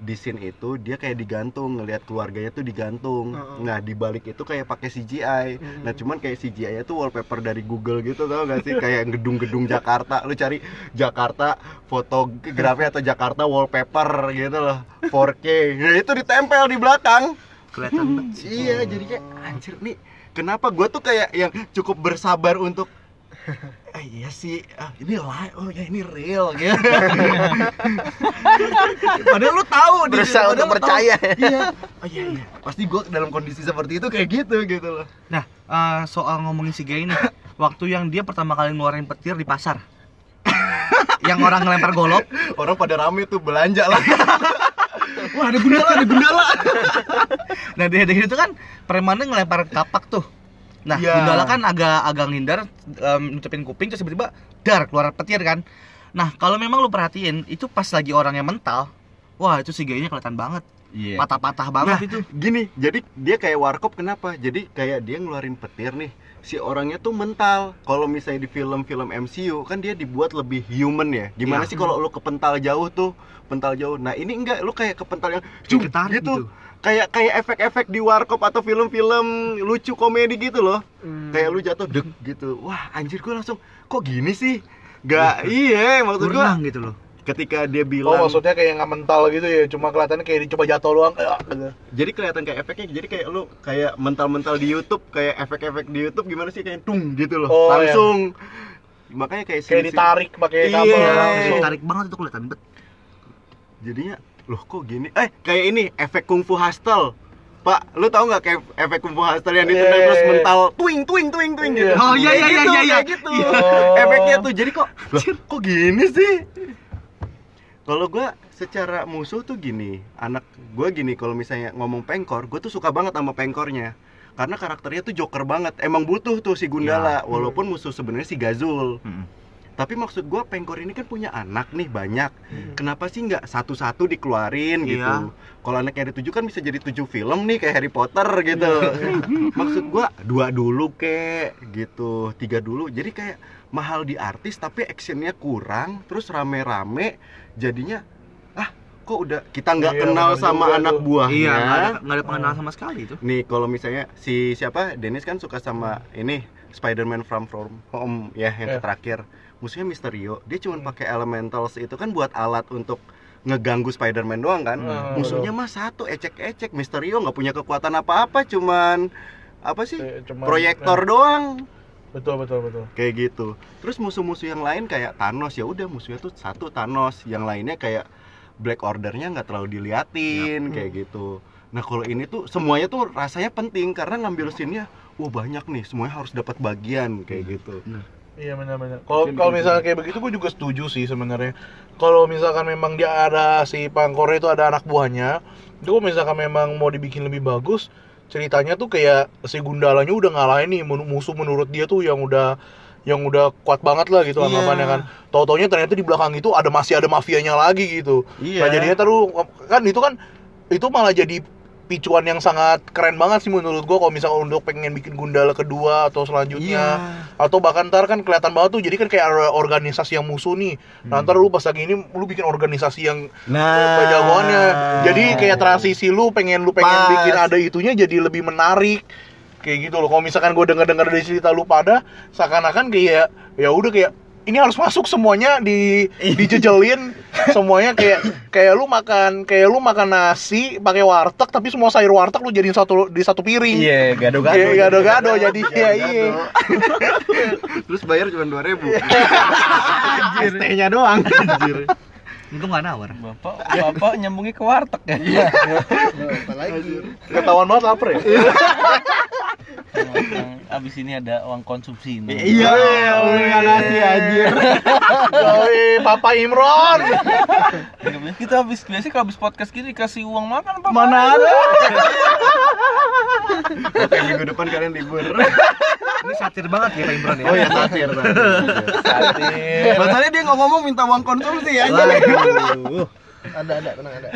S1: di scene itu dia kayak digantung ngelihat keluarganya tuh digantung.
S3: Heeh.
S1: Nah, di balik itu kayak pakai CGI.
S3: Mm.
S1: Nah, cuman kayak CGI-nya tuh wallpaper dari Google gitu tau gak sih? kayak gedung-gedung Jakarta. Lu cari Jakarta fotografi atau Jakarta wallpaper gitu loh. 4K. Nah, itu ditempel di belakang.
S5: kelihatan banget sih.
S1: Iya, jadi kayak anjir nih. Kenapa gua tuh kayak yang cukup bersabar untuk eh, iya sih, ah, ini live, oh ya ini real gitu. padahal lu tahu di-
S3: Berusaha untuk
S1: lu tahu.
S3: percaya.
S1: Iya. Oh iya iya. Pasti gua dalam kondisi seperti itu kayak gitu gitu loh.
S5: Nah, eh, soal ngomongin si Gay ini, waktu yang dia pertama kali ngeluarin petir di pasar, yang orang ngelempar golok,
S1: Orang pada rame tuh belanja lah. Wah, ada gundala, ada gundala.
S5: nah dia dari itu kan premannya ngelempar kapak tuh. Nah,
S1: Iya.
S5: Gundala kan agak agak ngindar, em, nutupin kuping terus tiba-tiba dar keluar petir kan. Nah, kalau memang lu perhatiin, itu pas lagi orang yang mental, wah itu si Gaynya kelihatan banget,
S1: Iya.
S5: patah-patah banget
S1: Nah,
S5: itu.
S1: Gini, jadi dia kayak warkop kenapa? Jadi kayak dia ngeluarin petir nih. Si orangnya tuh mental. Kalau misalnya di film-film MCU kan dia dibuat lebih human ya. Gimana
S5: Iya.
S1: sih kalau lu kepental jauh tuh? Pental jauh. Nah, ini enggak, lu kayak kepental yang
S5: ketarik
S1: gitu.
S5: gitu.
S1: Kayak kayak efek-efek di warkop atau film-film lucu komedi gitu loh.
S3: Hmm.
S1: Kayak lu jatuh deg gitu. Wah, anjir gua langsung kok gini sih? Gak iya, maksud gua
S5: Berenang gitu loh.
S1: Ketika dia
S2: Oh
S1: bilang
S2: maksudnya kayak nggak mental gitu ya, cuma kelihatannya kayak dicoba jatuh doang. Eh, gitu.
S1: jadi kelihatan kayak efeknya jadi kayak lu kayak mental-mental di YouTube kayak efek-efek di YouTube gimana sih kayak tung gitu loh
S2: Oh,
S1: langsung makanya kayak
S2: Kayak ditarik pakai
S1: Iya.
S2: kabel
S5: Langsung
S2: langsung.
S5: tarik banget itu kelihatan bet.
S1: jadinya loh kok gini eh kayak ini efek kungfu hustle Pak, lu tahu nggak kayak efek kungfu hustle yang ditendang
S2: Iya,
S1: terus
S2: iya, iya.
S1: mental twing twing twing twing gitu.
S2: Iya.
S5: Oh, iya, iya,
S1: gitu,
S5: iya, iya.
S1: gitu.
S2: Oh.
S1: Efeknya tuh jadi kok kok gini sih? Kalau gua secara musuh tuh gini, anak gua gini kalau misalnya ngomong pengkor, gua tuh suka banget sama pengkornya. Karena karakternya tuh joker banget. Emang butuh tuh si Gundala, walaupun musuh sebenarnya si Gazul.
S5: Mm-mm.
S1: Tapi maksud gua pengkor ini kan punya anak nih banyak.
S3: Hmm.
S1: Kenapa sih nggak satu-satu dikeluarin
S5: Iya.
S1: gitu? Kalau anaknya ada tujuh kan bisa jadi tujuh film nih kayak Harry Potter gitu. maksud gua dua dulu kek gitu, tiga dulu. Jadi kayak mahal di artis tapi actionnya kurang, terus rame-rame jadinya ah kok udah kita nggak
S2: Iya,
S1: kenal sama
S2: juga
S1: anak
S2: tuh.
S1: buahnya.
S5: Iya, nggak ada, ada pengenalan sama sekali itu.
S1: Nih kalau misalnya si siapa Dennis kan suka sama ini Spider-Man From From Home ya yang
S2: Iya.
S1: terakhir. Musuhnya Misterio. Dia cuma
S2: Hmm.
S1: pakai elementals itu kan buat alat untuk ngeganggu Spider-Man doang kan.
S2: Hmm,
S1: Musuhnya mah satu ecek-ecek. Misterio nggak punya kekuatan apa-apa, cuman apa sih?
S2: Cuman-
S1: Proyektor
S2: eh,
S1: doang.
S2: Betul betul betul.
S1: Kayak gitu. Terus musuh-musuh yang lain kayak Thanos ya udah musuhnya tuh satu Thanos, yang lainnya kayak Black Order-nya nggak terlalu diliatin kayak gitu. Nah kalau ini tuh semuanya tuh rasanya penting karena ngambil scene-nya wah banyak nih semuanya harus dapat bagian kayak gitu.
S2: Iya benar-benar. Kalau kalau
S1: gitu.
S2: misalnya kayak begitu gue juga setuju sih sebenarnya. Kalau misalkan memang dia ada si Pangkore itu ada anak buahnya, itu misalkan memang mau dibikin lebih bagus, ceritanya tuh kayak si Gundalanya udah ngalahin nih musuh menurut dia tuh yang udah yang udah kuat banget lah gitu
S1: Iya.
S2: anggapannya kan. Tau-taunya ternyata di belakang itu ada masih ada mafianya lagi gitu.
S1: Iya.
S2: Nah jadinya terus kan itu kan itu malah jadi picuan yang sangat keren banget sih menurut gua kalau misalnya untuk pengen bikin Gundala kedua atau selanjutnya.
S1: Iya.
S2: atau bahkan ntar kan kelihatan banget tuh jadi kan kayak ada organisasi yang musuh nih. Nah ntar lu pas lagi ini lu bikin organisasi yang
S1: Nah,
S2: jagoannya jadi kayak transisi lu pengen lu pengen
S1: Pas.
S2: bikin ada itunya jadi lebih menarik. Kayak gitu loh. Kalau misalkan gue denger dengar dari cerita lu pada seakan-akan kayak ya udah kayak ini harus masuk semuanya di dijejelin semuanya kayak kayak lu makan kayak lu makan nasi pakai warteg tapi semua sayur warteg lu jadiin satu di satu piring
S3: Iya, gado-gado.
S2: Iya, gado-gado jadi iya iya
S1: Terus bayar cuma dua ribu. ST-nya doang. Anjir.
S5: Untung nggak nawar.
S3: Bapak, bapak nyambungnya ke warteg ya. Iya.
S2: ketahuan banget lapar ya
S3: Abis ini ada uang konsumsi. nih.
S1: Iya, udah ngasih anjir.
S2: Yoi, Papa Imron
S3: Kita habis biasa kalau habis podcast gini dikasih uang makan apa?
S1: Mana ada? Oke, minggu depan kalian libur.
S5: Ini satir banget ya Pak Imron ya.
S1: Oh ya, satir tadi. Masalahnya dia nggak ngomong minta uang konsumsi ya.
S5: Waduh.
S3: Ada ada tenang ada.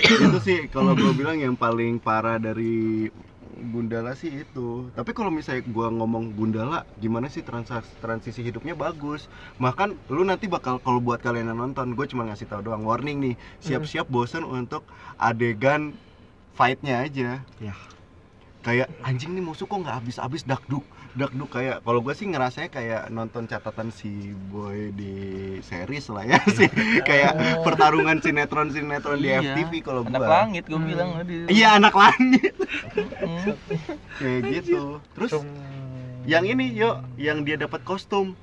S1: itu sih kalau gue bilang yang paling parah dari Gundala sih itu. Tapi kalau misalnya gua ngomong Gundala, gimana sih transisi transisi hidupnya bagus. Makan lu nanti bakal kalau buat kalian yang nonton, gue cuma ngasih tahu doang warning nih, siap-siap bosen untuk adegan fightnya aja.
S5: Ya.
S1: Kayak anjing nih musuh kok nggak habis-habis dakduk dakduk kayak kalau gue sih ngerasanya kayak nonton catatan si boy di series lah ya sih kayak pertarungan sinetron sinetron di
S4: Iya.
S1: FTV kalau
S4: Anak
S1: gua
S4: langit gue bilang tadi.
S1: Iya anak langit
S4: Hmm.
S1: kayak gitu. Terus yang ini yuk, yang dia dapat kostum.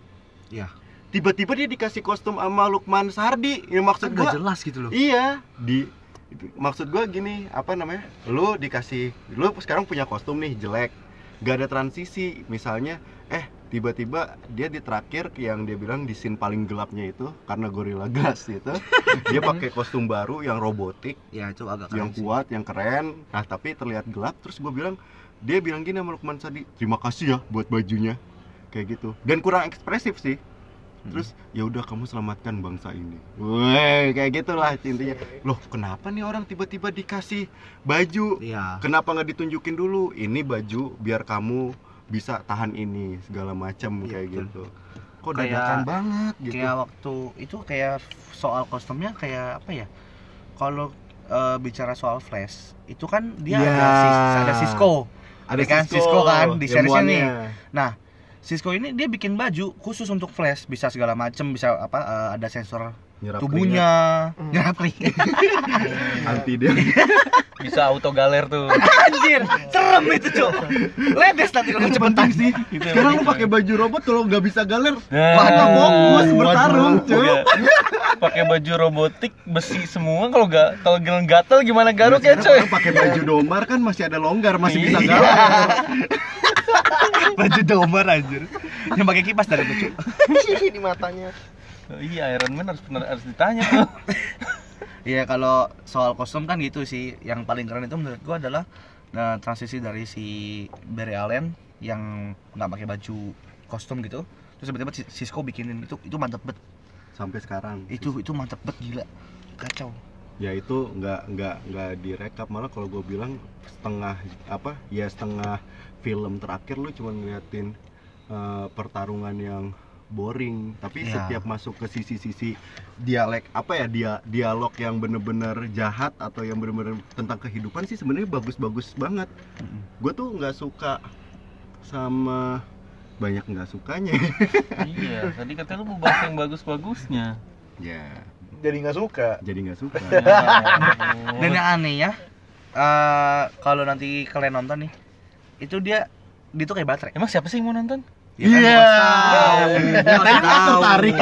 S5: Iya.
S1: Tiba-tiba dia dikasih kostum sama Lukman Sardi. Ya maksud
S5: Kan
S1: gua
S5: nggak jelas gitu loh.
S1: Iya, di maksud gua gini, apa namanya? Lu dikasih lu sekarang punya kostum nih jelek. Gak ada transisi, misalnya eh tiba-tiba dia di terakhir yang dia bilang di scene paling gelapnya itu karena Gorilla Glass itu dia pakai kostum baru yang robotik
S5: Ya itu agak
S1: yang
S5: keren sih.
S1: kuat, yang keren. Nah, tapi terlihat gelap. Terus gue bilang, dia bilang gini sama Lukman Sadi, terima kasih ya buat bajunya, kayak gitu. Dan kurang ekspresif sih. Terus ya udah kamu selamatkan bangsa ini. Weh, kayak gitulah intinya. Loh, kenapa nih orang tiba-tiba dikasih baju?
S5: Iya.
S1: Kenapa nggak ditunjukin dulu? Ini baju biar kamu bisa tahan ini segala macam
S5: Iya,
S1: kayak
S5: betul.
S1: gitu. Kok
S5: Kayak-
S1: dadakan banget gitu.
S5: Kayak waktu itu kayak soal kostumnya kayak apa ya? Kalau eh, bicara soal Flash, itu kan dia
S1: Iya.
S5: ada, ada Cisco.
S1: ada
S5: kan, Cisco kan, di seriesnya nih. Nah, Cisco ini dia bikin baju khusus untuk Flash, bisa segala macam, bisa apa eh, ada sensor
S1: Nyerap
S5: tubuhnya, nyerap keringat.
S1: keringat, anti dia.
S4: Bisa auto galer tuh.
S5: Anjir, serem itu, Cok. Ledes nanti kalau cepetan
S1: sih.
S4: Itu yang
S1: Sekarang lu pakai baju robot kalau nggak bisa galer,
S4: Nah.
S1: mata fokus bertarung, cuy.
S4: Iya. Pakai baju robotik besi semua kalau gak kalau gatel gimana
S1: Sekarang
S4: coy?
S1: orang pakai baju domar kan masih ada longgar, masih bisa
S4: Iya.
S1: galer.
S5: baju domar anjir. Yang pakai kipas dari lucu.
S3: di matanya.
S4: Oh, iya Iron Man harus benar harus ditanya tuh.
S5: Iya kalau soal kostum kan gitu sih. Yang paling keren itu menurut gua adalah eh, transisi dari si Barry Allen yang nggak pakai baju kostum gitu. Terus tiba-tiba Cisco bikinin itu itu mantep bet.
S1: Sampai sekarang.
S5: Itu itu mantep bet gila. Kacau.
S1: Ya itu nggak nggak nggak direkap malah kalau gue bilang setengah apa ya setengah film terakhir lu cuma ngeliatin eh, pertarungan yang boring. Tapi
S5: Iya.
S1: setiap masuk ke sisi-sisi dialek apa ya dia dialog yang bener-bener jahat atau yang bener-bener tentang kehidupan sih sebenarnya bagus-bagus banget. Gue tuh nggak suka sama banyak nggak sukanya.
S4: Iya, tadi katanya lu mau bahas yang bagus-bagusnya.
S1: ya.
S2: Jadi nggak suka.
S1: jadi nggak suka.
S5: Dan yang aneh ya, eh, kalau nanti kalian nonton nih, itu dia dia tuh kayak baterai.
S4: Emang siapa sih yang mau nonton?
S5: Ya kan,
S1: Iya. Tadi kan tertarik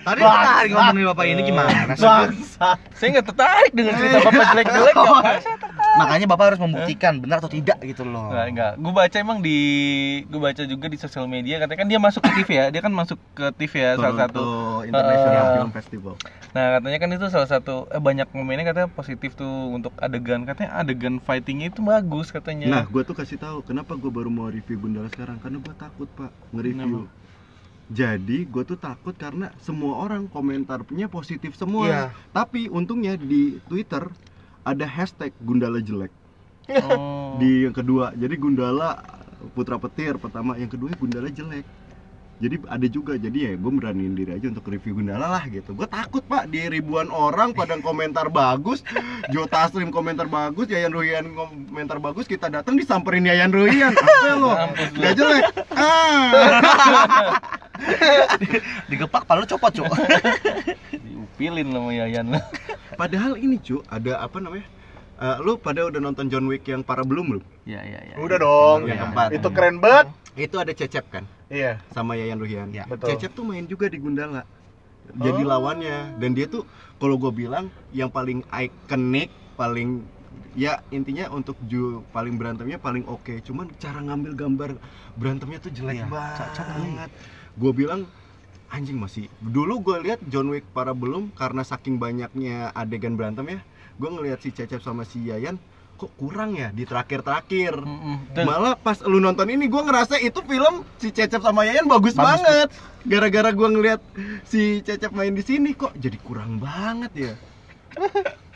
S5: Tadi tertarik ngomongin bapak ini gimana sih?
S4: Saya nggak tertarik dengan cerita bapak jelek-jelek ya.
S5: Makanya bapak harus membuktikan benar atau tidak gitu loh.
S4: Enggak, enggak. Gue baca emang di gue baca juga di sosial media katanya kan dia masuk ke TV ya. Dia kan masuk ke TV ya salah satu.
S1: Toronto International
S4: Eh,
S1: Film Festival
S4: Nah, katanya kan itu salah satu eh, banyak komennya katanya positif tuh untuk adegan katanya adegan fightingnya itu bagus katanya.
S1: Nah, gue tuh kasih tahu kenapa gue baru mau review Gundala sekarang karena gue takut pak nge-review. Jadi gue tuh takut karena semua orang komentarnya positif semua.
S2: Iya.
S1: Tapi untungnya di Twitter ada hashtag Gundala jelek
S4: Oh.
S1: di yang kedua. Jadi Gundala Putra Petir pertama, yang kedua Gundala jelek. Jadi ada juga, jadi ya gue beraniin diri aja untuk review Gundala lah gitu. Gue takut pak di ribuan orang pada komentar bagus, Jo Taslim komentar bagus, Yayan Ruhian komentar bagus, kita datang disamperin Yayan Ruhian. Apa lo? Gak jelek. Ah.
S5: Digepak palu copot, Cuk.
S4: Diupilin sama Yayan lah.
S1: Padahal ini cu, ada apa namanya? Eh, lu pada udah nonton John Wick yang para belum belum?
S4: Iya, iya, iya.
S2: Udah dong.
S1: Yang
S5: Iya.
S1: keempat.
S2: Itu keren banget.
S1: Itu ada Cecep kan,
S2: Iya.
S1: sama Yayan Ruhian.
S5: Ya,
S2: betul.
S1: Cecep tuh main juga di Gundala. Jadi
S2: Oh.
S1: lawannya dan dia tuh kalau gue bilang yang paling ikonik, paling ya intinya untuk ju paling berantemnya paling oke. Cuman cara ngambil gambar berantemnya tuh jelek
S5: Iya, ca- ca-
S1: banget. Gue bilang anjing masih dulu gue lihat John Wick para belum karena saking banyaknya adegan berantem ya gue ngelihat si Cecep sama si Yayan kok kurang ya di terakhir-terakhir.
S4: Dan-
S1: malah pas lu nonton ini gue ngerasa itu film si Cecep sama Yayan bagus,
S5: Bagus,
S1: banget. Gara-gara gue ngelihat si Cecep main di sini kok jadi kurang banget ya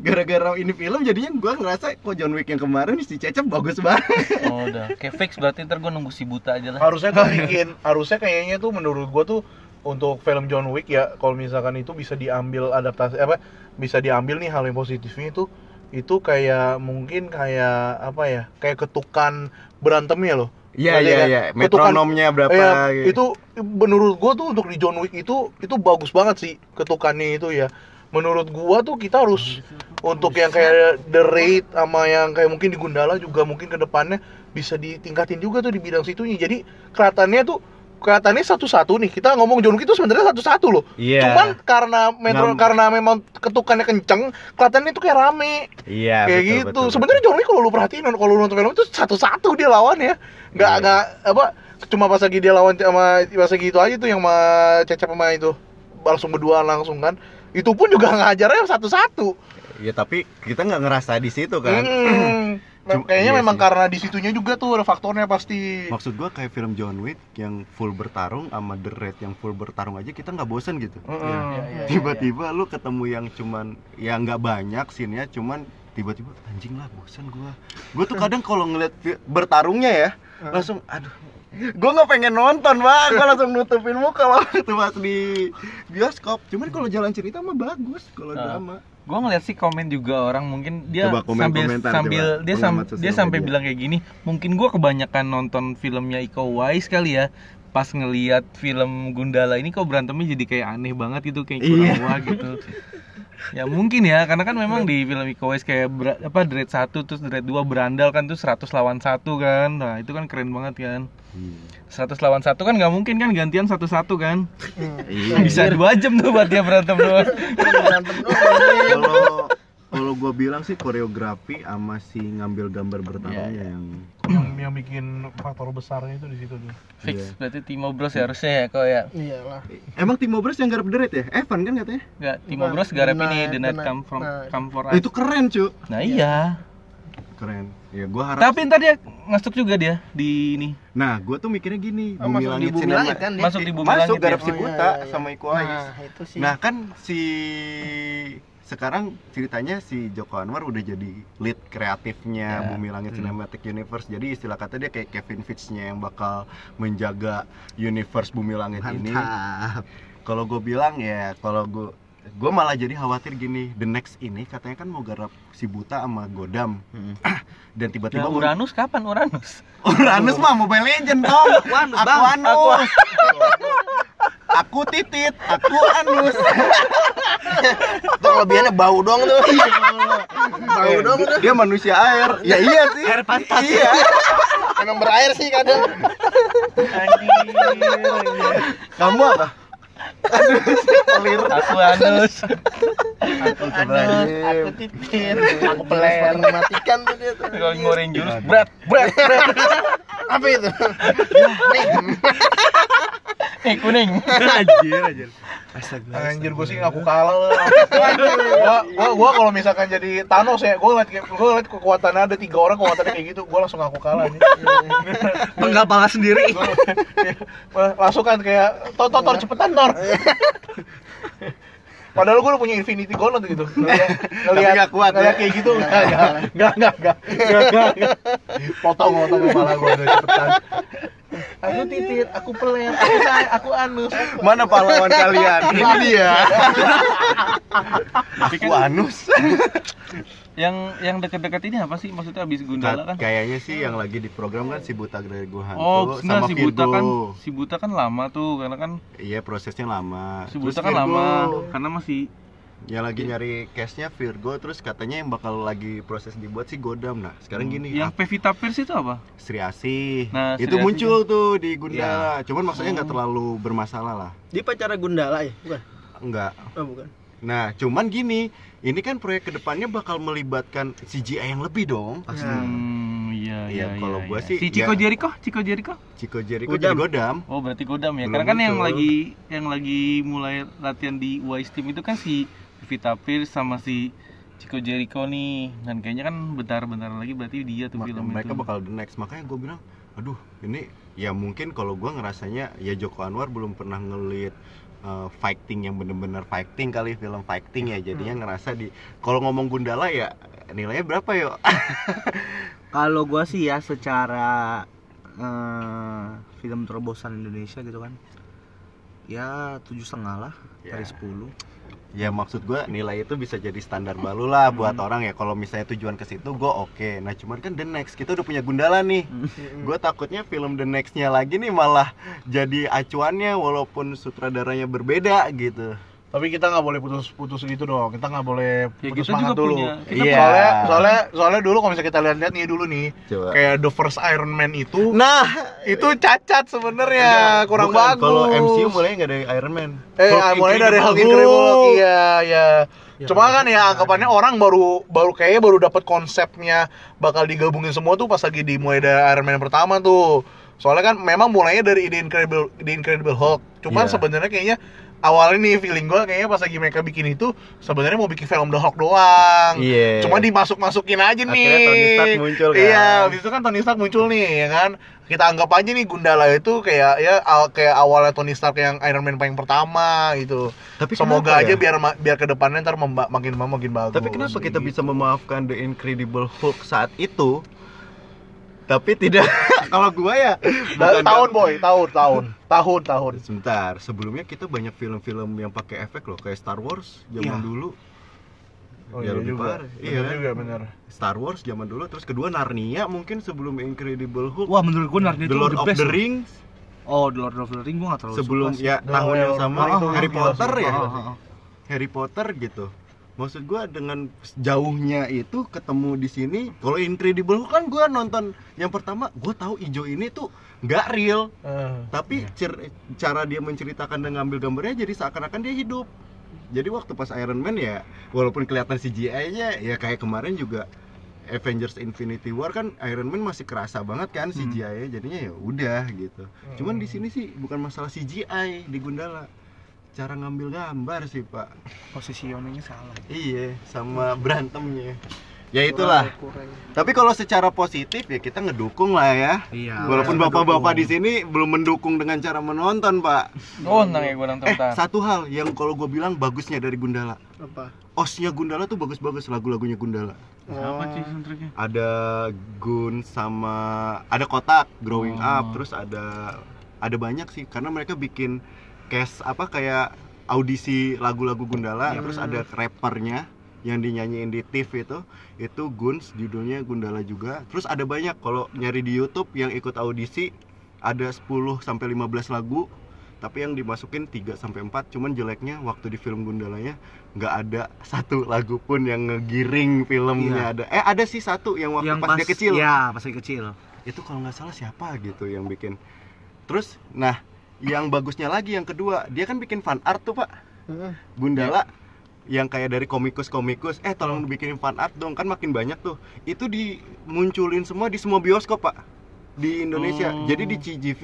S1: gara-gara ini film jadinya gua ngerasa kok John Wick yang kemarin si Cecep bagus banget
S4: Oh, udah. Kayak fix berarti ntar gue nunggu si buta aja lah.
S2: harusnya tuh bikin harusnya kayaknya tuh menurut gua tuh untuk film John Wick ya kalau misalkan itu bisa diambil adaptasi apa bisa diambil nih hal yang positifnya itu itu kayak mungkin kayak apa ya kayak ketukan berantemnya loh
S1: Iya iya iya metronomnya berapa
S2: Iya,
S1: gitu.
S2: itu menurut gua tuh untuk di John Wick itu itu bagus banget sih ketukannya itu ya menurut gua tuh kita harus untuk yang kayak The Raid sama yang kayak mungkin di Gundala juga mungkin ke depannya bisa ditingkatin juga tuh di bidang situnya jadi kelihatannya tuh kelihatannya satu-satu nih kita ngomong John Wick itu sebenarnya satu-satu loh
S1: Iya.
S2: cuman karena metro
S1: Ngam-
S2: karena memang ketukannya kenceng kelihatannya itu kayak rame
S1: Iya,
S2: kayak
S1: betul,
S2: gitu. Sebenarnya John Wick kalau lu perhatiin kalau lu nonton film itu satu-satu dia lawan ya. Nggak
S1: Iya.
S2: nggak apa cuma pas lagi dia lawan sama pas lagi itu aja tuh yang sama Cecep sama itu langsung berdua langsung kan. Itu pun juga ngajarnya satu-satu.
S1: Ya tapi kita nggak ngerasa di situ kan.
S2: Hmm.
S1: Cuma-
S2: Kayaknya
S1: iya
S2: memang
S1: sih.
S2: karena di situnya juga tuh ada faktornya pasti.
S1: Maksud gua kayak film John Wick yang full bertarung sama The Raid yang full bertarung aja kita nggak bosen gitu.
S2: Mm-mm.
S1: Ya.
S2: Iya,
S1: Tiba-tiba lu ketemu yang cuman ya nggak banyak scene-nya cuman tiba-tiba anjing lah bosen gua. Gua tuh kadang kalau ngeliat bertarungnya ya langsung aduh gue nggak pengen nonton bang gue langsung nutupin muka waktu pas di bioskop cuman kalau jalan cerita mah bagus kalau
S4: Ah.
S1: drama
S4: Gue ngeliat sih komen juga orang mungkin dia
S1: Coba komen-
S4: sambil sambil
S1: coba.
S4: dia sam- dia sampai
S1: media.
S4: bilang kayak gini, mungkin gua kebanyakan nonton filmnya Iko Uwais kali ya. Pas ngeliat film Gundala ini kok berantemnya jadi kayak aneh banget gitu kayak kurang
S1: Iya.
S4: wah gitu. ya mungkin ya karena kan memang di film Iko Uwais kayak ber- apa Dread 1 terus Dread 2 berandal kan tuh 100 lawan 1 kan. Nah, itu kan keren banget kan. 100 lawan 1 kan nggak mungkin kan gantian satu-satu kan.
S1: iya
S4: Bisa dua jam tuh buat dia berantem doang.
S1: kalau kalau gue bilang sih koreografi sama si ngambil gambar bertarungnya yang
S2: yang yang bikin faktor besarnya itu di situ tuh.
S4: Fix
S1: Iya.
S4: berarti Timo Bros ya harusnya ya kok ya.
S3: Iyalah.
S1: emang Timo Bros yang garap Raid ya Evan kan katanya
S4: Enggak, Timo
S3: Bukan,
S4: Bros garap
S3: The
S4: ini
S3: Night-
S4: The Night Come From
S3: Night.
S4: Come For Us.
S1: itu keren cu
S4: Nah iya.
S1: Keren ya gue harap
S4: Tapi ntar dia masuk juga dia di ini.
S1: nah gue tuh mikirnya gini
S3: Oh,
S1: Bumi
S3: masuk di
S1: Langit
S3: Bumi
S1: Cinema
S3: Langit kan dia?
S4: Masuk di Bumi
S1: masuk
S4: Langit
S1: garap
S4: ya.
S1: si
S3: Oh, iya,
S1: Buta
S3: iya, iya.
S1: sama Iko Uwais
S3: Nah, itu sih.
S1: Nah kan si sekarang ceritanya si Joko Anwar udah jadi lead kreatifnya
S4: Ya.
S1: Bumi Langit Cinematic Universe. Jadi istilah kata dia kayak Kevin Feige-nya yang bakal menjaga universe Bumi Langit ini. Kalau gue bilang ya kalau gue gue malah jadi khawatir gini the next ini katanya kan mau garap si buta sama godam. Dan
S4: Ya,
S1: tiba-tiba mau-
S4: Uranus kapan? Uranus?
S1: Uranus mah Mobile Legend dong
S3: Anus,
S1: aku anus. Aku titit. Aku anus.
S3: Itu kelebihannya bau doang tuh. bau doang tuh.
S1: dia manusia air. Ya iya. sih.
S3: Air pantat.
S1: iya.
S3: Emang berair sih kadang.
S1: kamu apa
S4: Aku Anus.
S3: Aku titit. Aku peler. Matikan tuh dia tuh.
S4: Kalau ngorin jurus berat, berat, berat.
S3: Apa itu? Nih.
S4: Eh kuning.
S1: anjir anjir
S2: Anjir gue sih ngaku kalah lah. gua gua, gua kalau misalkan jadi Thanos ya, gua liat gua liat kekuatannya ada tiga orang kekuatannya kayak gitu, gua langsung ngaku kalah nih.
S5: Penggal pala sendiri.
S2: Gua- langsung kan kayak Tor Tor Tor cepetan Tor. Padahal gue udah punya Infinity Gauntlet gitu. Ngeliat, ngeliat,
S1: nggak kuat,
S2: ngeliat
S1: ya?
S2: kayak gitu. Enggak, enggak, enggak, enggak, enggak, enggak, enggak. Potong, potong kepala gue udah cepetan. Aku titit, aku peler, aku say, aku anus.
S1: mana pahlawan kalian ini dia
S4: Tapi
S1: aku
S4: kan
S1: anus
S4: yang yang dekat-dekat ini apa sih? Maksudnya habis Gundala kan?
S1: kayaknya sih yang lagi di program kan si buta dari gua hantu
S4: Oh,
S1: sama
S4: si Buta kan si Buta kan lama tuh karena kan
S1: iya prosesnya lama
S4: si
S1: Terus
S4: Buta kan
S1: Virgo,
S4: lama karena masih
S1: yang lagi nyari cashnya Virgo terus katanya yang bakal lagi proses dibuat si Godam nah sekarang gini
S4: yang
S1: ah,
S4: Pevita Pierce itu apa?
S1: Sri Asih
S4: Nah,
S1: itu
S4: Sri Asih
S1: muncul tuh di Gundala cuman maksudnya nggak
S4: Oh.
S1: terlalu bermasalah lah
S3: Dia pacara Gundala ya? Bukan.
S1: enggak
S3: Oh, bukan.
S1: nah cuman gini ini kan proyek ke depannya bakal melibatkan CGI yang lebih dong pasti
S4: Hmm, iya
S1: Iya,
S4: iya.
S1: kalau
S4: iya,
S1: gua
S4: iya.
S1: sih,
S4: si Chico
S1: ya-
S4: Jericho, Chico Jericho.
S1: Chico Jericho
S3: Godam.
S1: jadi Godam
S4: Oh, berarti Godam ya.
S1: Belum
S4: Karena kan yang
S1: muncul.
S4: lagi yang lagi mulai latihan di Wise Team itu kan si Vita Pierce sama si Chico Jericho nih. Dan kayaknya kan bentar-bentar lagi berarti dia tuh film
S1: mereka
S4: itu.
S1: bakal the next makanya gue bilang aduh ini ya mungkin kalau gue ngerasanya ya Joko Anwar belum pernah ngelit eh, fighting yang bener-bener fighting kali film fighting ya jadinya ngerasa di kalau ngomong Gundala ya nilainya berapa yuk
S5: Kalau gua sih ya secara eh, film terobosan Indonesia gitu kan. Ya tujuh setengah lah
S1: Ya.
S5: dari 10
S1: ya maksud gua nilai itu bisa jadi standar baru lah buat
S5: Hmm.
S1: orang ya. Kalau misalnya tujuan ke situ gua oke. Nah cuman kan the next kita udah punya Gundala nih. Gue takutnya film the nextnya lagi nih malah jadi acuannya walaupun sutradaranya berbeda gitu
S2: Tapi kita nggak boleh putus-putus gitu dong. Kita nggak boleh
S6: Ya,
S2: putus semangat dulu.
S1: Iya.
S2: Soalnya, soalnya, soalnya dulu kalau misalnya kita lihat-lihat nih dulu nih,
S1: Coba.
S2: kayak the first Iron Man itu,
S1: nah
S2: itu cacat sebenarnya, kurang
S1: Bukan,
S2: bagus.
S1: kalau MCU mulai nggak dari Iron Man
S2: Eh,
S1: Hulk
S2: mulai dari Hulk
S1: Hulk.
S2: Incredible Hulk, iya, iya. Cuma kan ya anggapannya orang baru baru kayaknya baru dapat konsepnya bakal digabungin semua tuh pas lagi dimulai dari Iron Man yang pertama tuh. Soalnya kan memang mulainya dari The Incredible The Incredible Hulk. Cuman
S1: Iya.
S2: sebenarnya kayaknya awalnya nih feeling gue kayaknya pas lagi mereka bikin itu sebenarnya mau bikin film The Hulk doang.
S1: Iya.
S2: Cuma dimasuk-masukin aja nih.
S1: Akhirnya Tony Stark muncul, kan?
S2: Iya, habis itu kan Tony Stark muncul nih, ya kan. Kita anggap aja nih Gundala itu kayak ya kayak awalnya Tony Stark yang Iron Man paling pertama gitu.
S1: Tapi
S2: Semoga aja
S1: ya?
S2: biar biar ke depannya ntar memba- makin makin bagus.
S1: Tapi kenapa kita
S2: gitu.
S1: bisa memaafkan The Incredible Hulk saat itu? Tapi tidak kalau gua ya bukan-
S2: tahun boy, tahun, tahun, tahun, tahun.
S1: Sebentar, sebelumnya kita banyak film-film yang pakai efek loh, kayak Star Wars zaman
S5: Iya.
S1: dulu.
S2: Oh
S1: Ya,
S2: iya
S1: lebih
S2: juga.
S1: parah.
S2: Iya
S1: Iya kan?
S2: juga benar.
S1: Star Wars zaman dulu, terus kedua Narnia mungkin sebelum Incredible Hulk.
S5: Wah menurut gua Narnia
S1: The
S5: itu
S1: Lord
S5: the
S1: of
S5: best
S1: the. Rings
S5: Oh The Lord of the Ring gua gak terlalu
S1: sebelum
S5: suka sih.
S1: ya tahun yang
S2: Lord of
S1: sama
S2: the Rings
S1: Harry Potter ya. Harry Potter gitu. Maksud gua dengan jauhnya itu ketemu di sini. Kalau Incredible kan gua nonton yang pertama, gua tahu ijo ini tuh nggak real,
S2: Eh,
S1: tapi cer- cara dia menceritakan dan ngambil gambarnya jadi seakan-akan dia hidup. Jadi waktu pas Iron Man ya, walaupun kelihatan CGI-nya ya kayak kemarin juga Avengers Infinity War kan Iron Man masih kerasa banget kan CGI-nya jadinya ya udah gitu. Cuman di sini sih bukan masalah CGI di Gundala. Cara ngambil gambar sih, Pak.
S5: Positioningnya salah
S1: Iya, sama berantemnya. Ya itulah. Tapi kalau secara positif ya kita ngedukung lah ya.
S5: Iya
S1: Walaupun bapak-bapak di sini belum mendukung dengan cara menonton, Pak.
S6: Oh, nang ya gue nonton
S1: Eh, satu hal yang kalau gue bilang bagusnya dari Gundala.
S3: Apa?
S1: Osnya Gundala tuh bagus-bagus lagu-lagunya Gundala.
S6: Apa sih soundtracknya?
S1: Ada Gun sama ada kotak Growing
S6: Oh.
S1: Up, terus ada ada banyak sih karena mereka bikin cast apa kayak audisi lagu-lagu Gundala, terus ada rappernya yang dinyanyiin di TV itu itu Guns judulnya Gundala juga. Terus ada banyak kalau nyari di YouTube yang ikut audisi ada 10 sampai 15 lagu tapi yang dimasukin 3 sampai 4 cuman jeleknya waktu di film Gundalanya nggak ada satu lagu pun yang ngegiring filmnya. Ada eh ada sih satu yang waktu pas, dia kecil.
S5: Iya pas dia kecil.
S1: Itu kalau nggak salah siapa gitu yang bikin. Terus nah yang bagusnya lagi yang kedua dia kan bikin fan art tuh pak. Gundala yang kayak dari komikus-komikus eh tolong bikinin fan art dong kan makin banyak tuh. Itu dimunculin semua di semua bioskop pak di Indonesia.
S6: Oh.
S1: jadi di CGV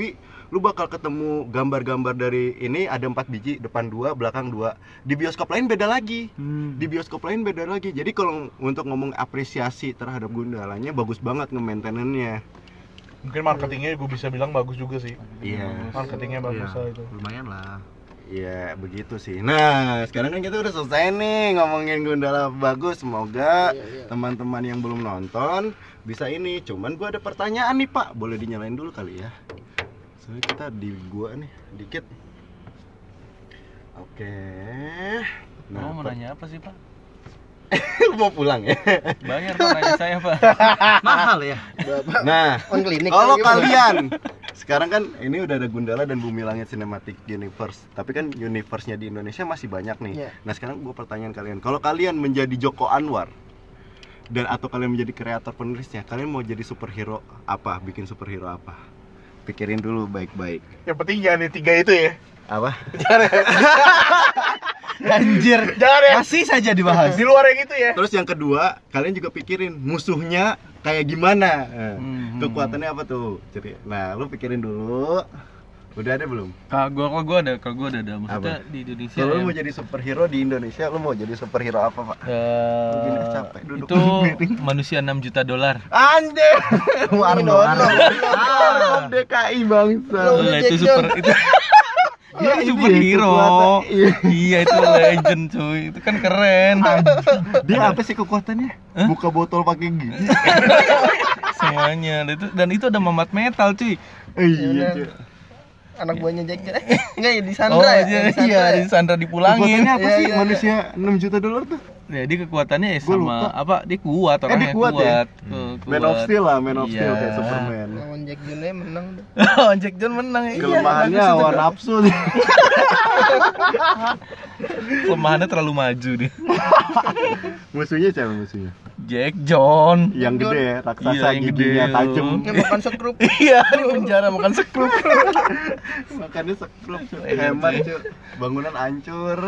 S1: lu bakal ketemu gambar-gambar dari ini ada empat biji depan dua belakang dua. Di bioskop lain beda lagi.
S5: Hmm.
S1: di bioskop lain beda lagi. Jadi kalau untuk ngomong apresiasi terhadap Gundalanya bagus banget nge-maintainannya
S2: mungkin marketingnya gue bisa bilang bagus juga sih.
S1: iya
S2: Marketingnya bagus
S5: Iya,
S2: lah itu.
S5: lumayan lah
S1: Iya begitu sih. Nah sekarang kan kita udah selesai nih ngomongin Gundala bagus. Semoga teman-teman yang belum nonton bisa ini. Cuman gua ada pertanyaan nih Pak. Boleh dinyalain dulu kali ya. Soalnya kita di gua nih dikit. Oke.
S6: Nah, mau nanya apa sih, Pak?
S1: mau pulang ya?
S6: Bayar Pak nanya saya, Pak.
S5: mahal ya
S1: Nah,
S3: On klinik.
S1: kalau kalian. Sekarang kan ini udah ada Gundala dan Bumi Langit Cinematic Universe. Tapi kan universe-nya di Indonesia masih banyak nih.
S3: Iya.
S1: nah sekarang gua pertanyaan kalian. Kalau kalian menjadi Joko Anwar dan atau kalian menjadi kreator penulisnya kalian mau jadi superhero apa? Bikin superhero apa? Pikirin dulu baik-baik.
S2: Yang penting jangan nih tiga itu ya.
S1: apa?
S5: Anjir.
S2: Jangan ya.
S5: masih saja dibahas.
S2: Di luar yang itu ya.
S1: terus yang kedua kalian juga pikirin musuhnya kayak gimana Nah,
S6: Hmm.
S1: kekuatannya apa tuh jadi nah lu pikirin dulu udah ada belum
S6: Kalau gua kalau gua ada, kalau gua ada, ada. Maksudnya
S1: Apa?
S6: di Indonesia
S1: Kalau lu
S6: ya,
S1: mau jadi superhero di Indonesia, lu mau jadi superhero apa, Pak?
S6: eh,
S1: Mungkin capek duduk
S6: itu
S1: miring.
S6: manusia 6 juta dolar.
S1: Anjir. Warno.
S3: Warno.
S1: DKI bangsa.
S3: Lu-
S6: Lah, itu super itu
S1: Iya, ini
S6: superhero.
S1: kekuatan. Iya.
S6: Iya itu legend cuy. Itu kan keren.
S1: Dia apa sih kekuatannya? Buka botol pakai gigi.
S6: Semuanya. Dan itu dan itu ada mamat metal cuy.
S1: Iya. cuy.
S3: Anak buahnya Jack Jack. Enggak ya di
S6: Oh
S3: Sandra ya.
S6: iya,
S3: di Sandra
S6: iya,
S3: ya.
S6: di Sandra dipulangin.
S1: Kekuatannya apa
S3: Iya,
S1: sih?
S3: iya,
S1: Manusia 6 juta dolar tuh.
S6: Jadi kekuatannya ya sama
S1: lupa.
S6: apa? Dia kuat orangnya
S1: dia kuat ya?
S6: Tuh,
S1: Man of
S6: kuat.
S1: Steel lah, Man of
S6: Iya.
S1: Steel kayak Superman.
S3: Lawan Jack June menang.
S6: Oh, Jack John menang ya.
S1: Kelemahannya hawa nafsu.
S6: Kelemahannya terlalu maju nih.
S1: musuhnya siapa musuhnya?
S6: Jack John.
S1: Yang gede ya, raksasa
S6: Iya, yang
S1: giginya
S6: gede.
S1: tajam.
S3: Yang makan sekrup.
S6: Iya, di penjara makan sekrup.
S1: Makannya sekrup.
S6: Iya,
S1: hemat
S6: cuy.
S1: Bangunan hancur.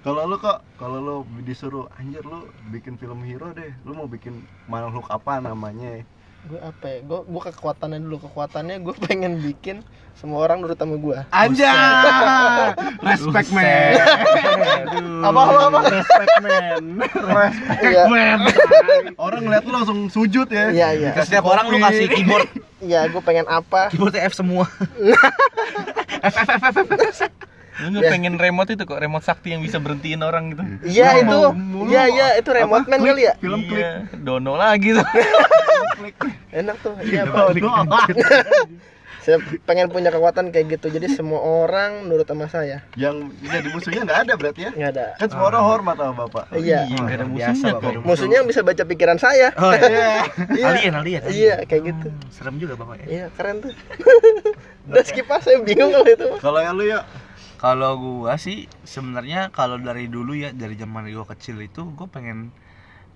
S1: Kalau lu kok, kalau lu disuruh anjir lu bikin film hero deh, lu mau bikin makhluk apa namanya?
S3: gue apa ya gue gue kekuatannya dulu kekuatannya gue pengen bikin semua orang nurut sama gue
S1: Anjay! Respect man.
S3: apa apa apa
S1: Respect man. Respect
S3: Iya.
S1: man. Orang ngeliat lu langsung sujud ya.
S3: iya iya
S5: Ke setiap orang lu kasih keyboard
S3: iya gue pengen apa
S5: keyboard F semua
S6: Lu nggak pengen remote itu kok, remote sakti yang bisa berhentiin orang gitu.
S3: iya
S1: Lu
S3: itu iya iya itu remote
S1: Apa?
S3: man
S1: Klik,
S3: kali ya
S1: Film klik.
S6: Iya, Dono lagi tuh.
S3: enak tuh iya Pak. saya pengen punya kekuatan kayak gitu jadi semua orang nurut sama saya
S1: Yang jadi musuhnya nggak ada berarti ya?
S3: nggak ada
S1: Kan semua orang hormat sama bapak.
S3: iya
S6: Nggak ada
S5: biasa,
S6: musuhnya
S5: Bapak.
S6: kok.
S3: musuhnya yang bisa baca pikiran saya
S5: oh iya
S3: iya
S5: alien alien
S3: iya kayak gitu
S5: serem juga bapak ya
S3: iya keren tuh udah skip saya bingung kalau itu.
S1: Kalau yang lu ya,
S5: Kalau gua sih sebenarnya kalau dari dulu ya dari zaman gua kecil itu gua pengen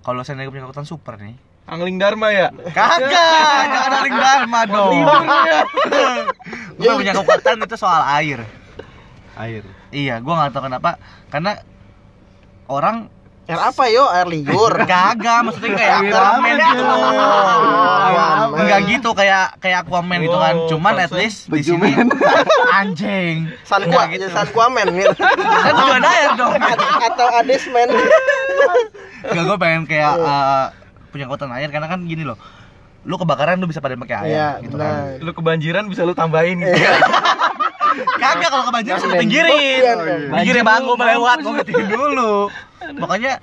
S5: kalau saya punya kekuatan super nih.
S6: Angling Dharma ya?
S5: Kagak, jangan ada link dharma dong. gua punya kekuatan itu soal air.
S1: air.
S5: Iya, gua nggak tahu kenapa karena orang
S3: air apa yo air liur
S5: kagak maksudnya kayak Aquaman gitu.
S3: Aquaman.
S5: Enggak gitu kayak kayak Aquaman gitu kan. Cuman at least di sini anjing. Enggak
S3: gitu. Sankuamen gitu.
S5: Kan juga ada air dong.
S3: Atau Adesman.
S5: Enggak gue pengen kayak eh, punya kekuatan air karena kan gini loh. Lu kebakaran lu bisa pada pakai air
S3: Iya,
S5: gitu kan.
S6: Lu kebanjiran bisa lu tambahin gitu.
S5: Kagak kalau kebanjiran suruh pinggirin.
S3: main book, ya.
S5: Pinggirin bang gue melewat, gue ngertiin dulu. Makanya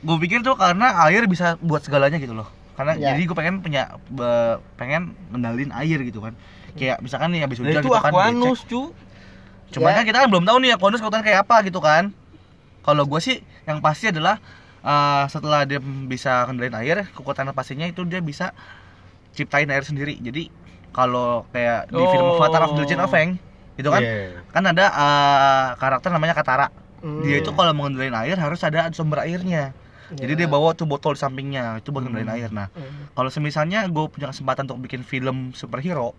S5: gue pikir tuh karena air bisa buat segalanya gitu loh. Karena
S3: Ya.
S5: jadi gue pengen punya be- pengen mendalin air gitu kan. Kayak misalkan nih habis
S6: Nah,
S5: hujan
S6: itu
S5: gitu kan.
S6: Aquanus,
S5: becek.
S6: cu.
S5: Cuman
S3: Ya.
S5: kan kita kan belum tahu nih Aquanus kekuatan kayak apa gitu kan. Kalau gue sih yang pasti adalah eh, setelah dia bisa kendaliin air, kekuatan pastinya itu dia bisa ciptain air sendiri. Jadi kalau kayak di film
S6: Oh.
S5: Avatar of the Legend of Aang itu kan
S1: Iya.
S5: kan ada eh, karakter namanya Katara.
S3: Hmm.
S5: Dia itu kalau mau ngendaliin air harus ada sumber airnya. Jadi dia bawa tuh botol di sampingnya itu buat ngendaliin air. Nah,
S3: Hmm.
S5: kalau semisalnya gue punya kesempatan untuk bikin film superhero,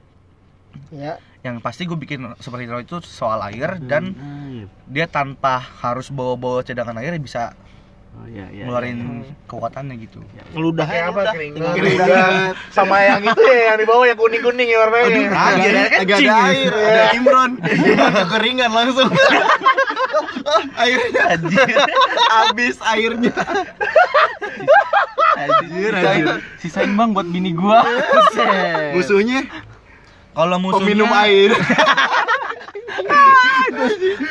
S3: Ya.
S5: yang pasti gue bikin superhero itu soal air dan dia tanpa harus bawa-bawa cadangan air bisa
S1: Oh, iya, iya,
S5: ngeluarin kekuatannya gitu.
S3: Ngeludah
S2: Kayak apa keringat? Keringat. Sama yang itu ya yang di bawah yang kuning-kuning ya warnanya.
S1: Aduh, agak,
S5: iya,
S1: ada,
S5: kan
S1: agak ada air, ada Imron, kekeringan langsung. airnya habis airnya. Anjir, anjir.
S6: Sisain bang buat bini gua.
S1: Musuhnya
S5: Kalau musuhnya
S1: peminum air.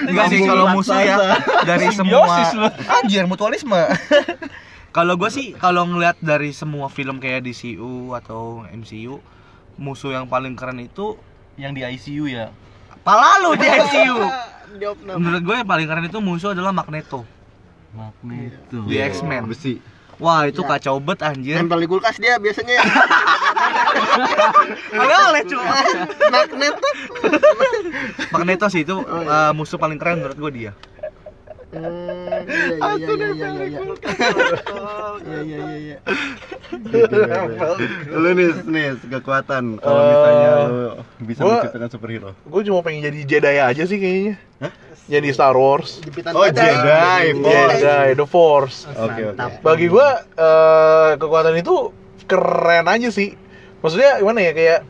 S5: Enggak sih kalau musuh ya dari semua anjir mutualisme. kalau gue sih kalau ngelihat dari semua film kayak DCU atau MCU musuh yang paling keren itu
S6: Yang di ICU ya.
S5: pala lu di ICU. Menurut gue yang paling keren itu musuh adalah Magneto
S6: Magneto.
S5: di X-Men.
S1: Besi.
S5: Wah, itu
S3: Ya.
S5: kacau bet anjir.
S3: Nempel di kulkas dia biasanya.
S5: Agak oleh cuma.
S3: Magnet tuh.
S5: Magneto sih itu uh, musuh paling keren menurut gue dia.
S3: Hmm, iya iya iya iya iya iya. Iya iya iya iya.
S1: Lu nih, nih kekuatan kalau
S2: Eh,
S1: misalnya lu bisa menciptakan superhero.
S2: Gue cuma pengen jadi Jedi aja sih kayaknya. Jadi Star Wars.
S1: Oh. Jedi.
S2: Jedi, The Force.
S1: Oke, oke.
S2: Bagi gue eh, kekuatan itu keren aja sih. Maksudnya gimana ya kayak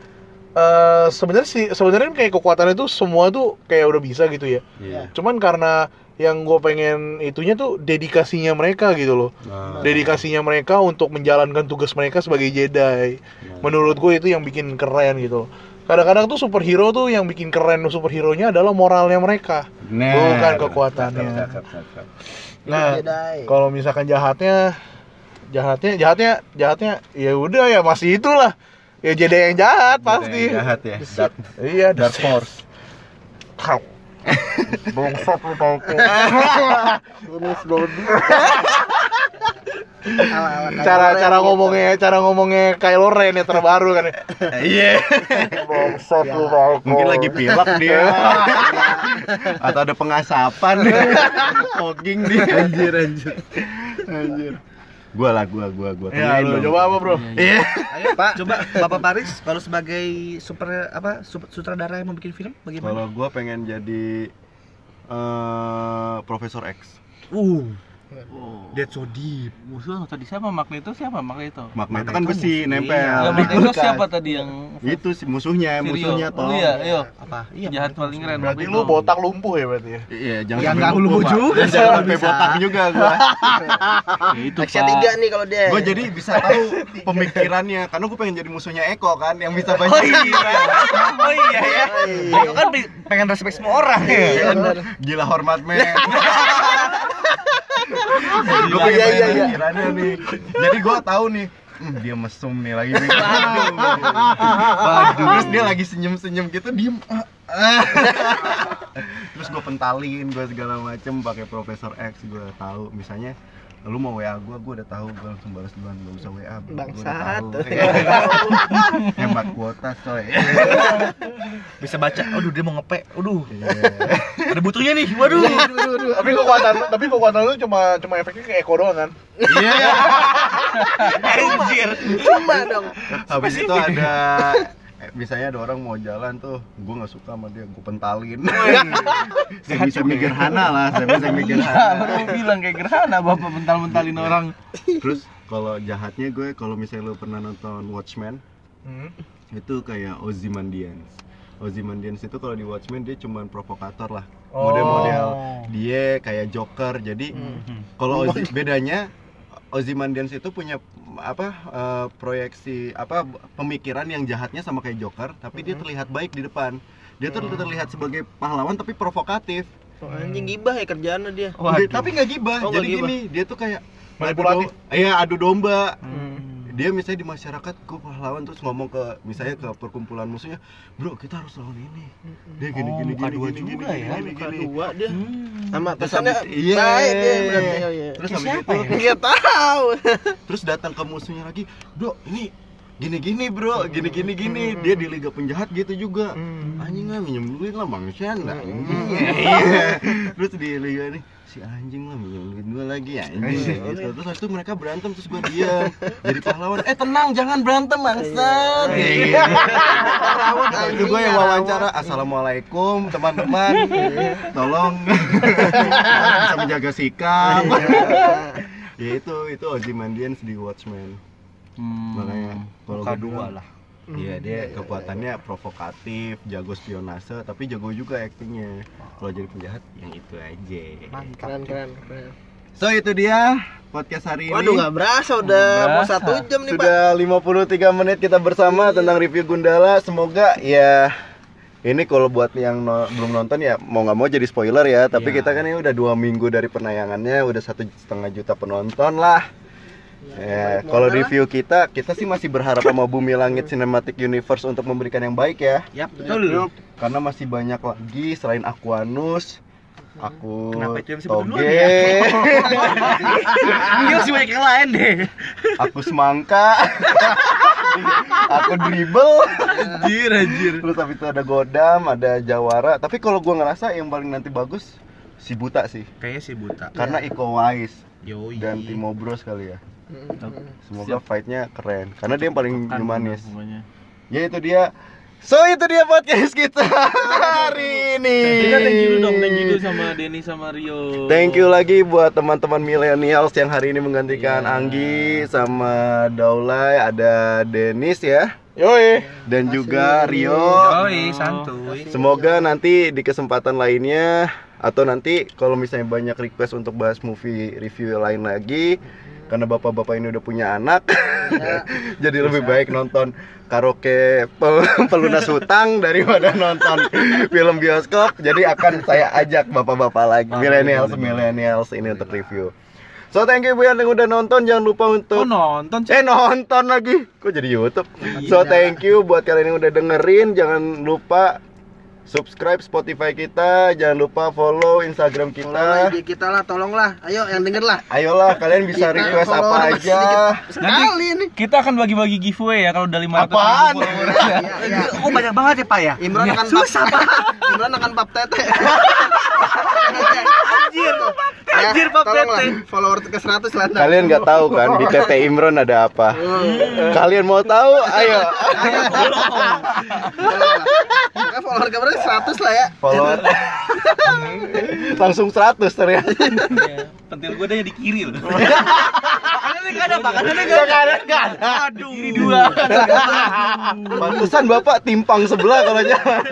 S2: eh sebenarnya sih sebenarnya kayak kekuatan itu semua tuh kayak udah bisa gitu ya.
S1: Iya.
S2: Cuman karena yang gue pengen itunya tuh dedikasinya mereka gitu loh.
S1: Nah,
S2: Dedikasinya mereka untuk menjalankan tugas mereka sebagai Jedi. Menurut gue itu yang bikin keren gitu loh. kadang-kadang tuh superhero tuh yang bikin keren superhero-nya adalah moralnya mereka
S1: Nah,
S2: bukan kekuatannya nah kalau misalkan jahatnya jahatnya jahatnya jahatnya ya udah ya masih itulah ya jadi yang jahat pasti.
S1: Yang jahat ya. Dark,
S2: iya
S1: Dark Force.
S2: Kau. Bangsat lu tau kok. cara cara ngomongnya cara ngomongnya Kylo Ren ya terbaru kan ya.
S1: iya.
S2: Bangsat lu tau kok.
S1: mungkin lagi pilek dia. Atau ada pengasapan. Fogging dia. Anjir anjir. Anjir gua lah gua gua gua
S2: Ya,
S1: Tanyain
S2: lu
S1: dong.
S2: coba apa, Bro?
S1: iya
S5: Ayo Pak, coba Bapak Paris kalau sebagai super apa sutradara yang membuat film bagaimana?
S1: kalau gua pengen jadi eh Profesor X
S5: Uh,
S4: Oh.
S5: that's so deep.
S4: Musuh tadi siapa? Magneto siapa Magneto?
S1: Magneto kan besi
S5: musuh.
S1: nempel
S4: Ya, Magneto siapa tadi yang
S1: itu sih musuhnya
S4: Sirio?
S1: musuhnya
S4: Oh
S1: toh
S4: iya, ayo.
S5: Apa? Iya.
S4: Jahat paling keren.
S2: Berarti
S4: Magneto.
S2: lu botak lumpuh ya berarti ya?
S1: iya jangan
S5: Ya,
S1: sampai
S5: nggak
S1: lumpuh,
S5: juga,
S1: jangan sampai botak juga gua
S4: Ya, itu
S3: Action
S4: Pak.
S3: tiga nih kalau dia.
S1: gua jadi bisa tahu pemikirannya karena gua pengen jadi musuhnya Eko kan yang bisa banyak
S5: Oh iya. Oh iya ya. Aku kan pe- pengen respect semua orang ya.
S1: Iya, Gila hormat men. gue pengen
S3: Iya, iya, iya.
S1: pikirannya nih. Jadi gue tahu nih. Hmm, dia mesum nih lagi nih. Waduh. Terus dia lagi senyum-senyum gitu diem. Terus gue pentalin gue segala macem pakai Profesor X gue tahu misalnya lu mau WA gue, gue udah tahu gue langsung balas duluan gak usah WA bro.
S3: Bangsat.
S1: hemat kuota coy
S5: Bisa baca. Aduh dia mau ngepe. Aduh.
S1: Iya.
S5: Ada butuhnya nih. Waduh.
S2: Tapi kekuatan tapi kekuatan lu cuma cuma efeknya kayak Eko doang kan?
S1: Iya.
S5: Anjir.
S3: Cuma dong.
S1: Habis itu ada misalnya ada orang mau jalan tuh, gue nggak suka sama dia, gue pentalin. saya bisa mikir hana lah, saya bisa mikir hana.
S4: Baru bilang kayak gerhana bapak mental-mentalin orang.
S1: Terus kalau jahatnya gue, kalau misalnya lo pernah nonton Watchmen,
S2: Hmm.
S1: itu kayak Ozymandias. Ozymandias itu kalau di Watchmen dia cuman provokator lah,
S2: Oh.
S1: model-model dia kayak Joker. Jadi kalau Ozy, bedanya Ozymandias itu punya apa eh, proyeksi apa pemikiran yang jahatnya sama kayak Joker, tapi dia terlihat baik di depan. Dia tuh terlihat sebagai pahlawan tapi provokatif.
S3: Oh, anjing gibah ya kerjaannya dia.
S1: Dia- tapi nggak gibah.
S3: Oh,
S1: Jadi
S3: gibah.
S1: gini, dia tuh kayak adu
S2: Manipulatif.
S1: domba. Iya, adu domba.
S3: Hmm.
S1: Dia misalnya di masyarakat gue pahlawan terus ngomong ke misalnya ke perkumpulan musuhnya, "Bro, kita harus lawan ini." Dia gini
S5: Oh,
S1: gini gini
S5: dua
S1: gini
S5: juga
S1: gini,
S5: ya,
S1: gini, gini.
S3: dua dia. Sama
S1: Terus habis- iya.
S3: dia.
S1: Terus habis itu?
S3: Nggak tahu.
S1: terus datang ke musuhnya lagi bro ini gini gini bro gini gini. Gini dia di liga penjahat gitu juga. Anjing lah minjem duit lah bangsa lah Iya. terus di liga ini si anjing lah minjem duit gue lagi anjing. Gitu terus habis itu mereka berantem terus gue diam. Jadi pahlawan. Eh tenang jangan berantem bangsat. Iya. Nah, itu gue yang wawancara assalamualaikum teman-teman. Tolong. Bisa menjaga sikap. Ya itu itu Ozymandias di Watchmen
S4: Hmm.
S1: makanya kalau gue
S5: dua
S1: bilang,
S5: lah.
S1: Iya dia kekuatannya provokatif, jago spionase, tapi jago juga aktingnya. Kalau jadi penjahat yang itu aja.
S3: Keren keren keren.
S1: So itu dia podcast hari ini.
S3: Waduh nggak berasa udah
S4: Nggak
S3: mau satu jam nih pak.
S1: Sudah 53 menit kita bersama tentang review Gundala. Semoga ya ini kalau buat yang no- belum nonton ya mau nggak mau jadi spoiler ya. Tapi
S5: Iya.
S1: kita kan ini udah dua minggu dari penayangannya, udah satu setengah juta penonton lah. Ya, kalau review kita, kita sih masih berharap sama Bumi Langit Cinematic Universe untuk memberikan yang baik ya.
S5: Yap, betul.
S1: Karena masih banyak lagi selain Aquanus, aku
S5: Kenapa itu yang banyak yang lain deh.
S1: aku Semangka, aku Dribble,
S4: Anjir anjir.
S1: terus habis itu ada Godam, ada Jawara. Tapi kalau gua ngerasa yang paling nanti bagus si Buta sih,
S5: Kayaknya sih buta.
S1: karena Iko Wise
S5: Yoi.
S1: dan Timo Bros kali ya.
S3: Hmm.
S1: Semoga fightnya keren, karena dia yang paling humanis.
S4: pokoknya.
S1: Ya itu dia. So itu dia podcast kita hari ini.
S4: Kita thank you dong, thank you sama Denny sama Rio.
S1: Thank you lagi buat teman-teman millennials yang hari ini menggantikan
S4: Iya.
S1: Anggi sama Daulay, ada Denis ya
S2: Yoi.
S1: dan juga Rio.
S5: Yoi, santuy.
S1: Semoga nanti di kesempatan lainnya atau nanti kalau misalnya banyak request untuk bahas movie review lain lagi karena bapak-bapak ini udah punya anak jadi lebih baik nonton karaoke pel- pelunas hutang daripada nonton film bioskop. Jadi akan saya ajak bapak-bapak lagi millennials millennials ini untuk review. So thank you buat yang udah nonton. Jangan lupa untuk
S4: Oh nonton
S1: Eh nonton lagi, kok jadi YouTube? So thank you buat kalian yang udah dengerin, jangan lupa subscribe Spotify kita, jangan lupa follow Instagram
S3: Follow
S1: kita.
S3: IG kita lah, tolonglah. Ayo yang denger lah.
S1: Ayolah kalian bisa
S3: Kita
S1: request
S3: follow
S1: apa
S3: sedikit-
S1: aja.
S3: Sekali nih.
S4: Kita akan bagi-bagi giveaway ya kalau udah 500
S1: Apaan?
S4: follower.
S3: Iya, iya.
S5: Oh banyak banget ya Pak ya?
S3: Imron akan susah Imron akan pap tete. Anjir. Anjir pap tete. Follower ke 100 lah. ntar.
S1: Kalian nggak tahu kan di TT Imron ada apa? Kalian mau tahu? Ayo.
S3: Pokoknya follower ke berapa? 100 lah ya.
S1: Follow. Langsung 100 ternyata.
S4: Iya, Pentil gue ada di kiri loh.
S5: Enggak ada Pak, kan ada enggak ada. Enggak ada. Aduh.
S4: Kiri dua.
S1: Pantesan Bapak timpang sebelah kalau jalan.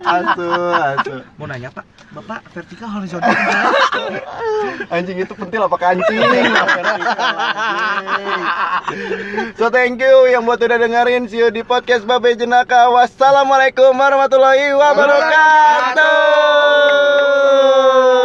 S1: asu, asu.
S5: Mau nanya Pak, Bapak vertikal horizontal
S1: Anjing itu pentil apa kancing? so thank you yang buat udah dengerin see you di podcast Babe Jenaka. Wassalamualaikum warahmatullahi wabarakatuh.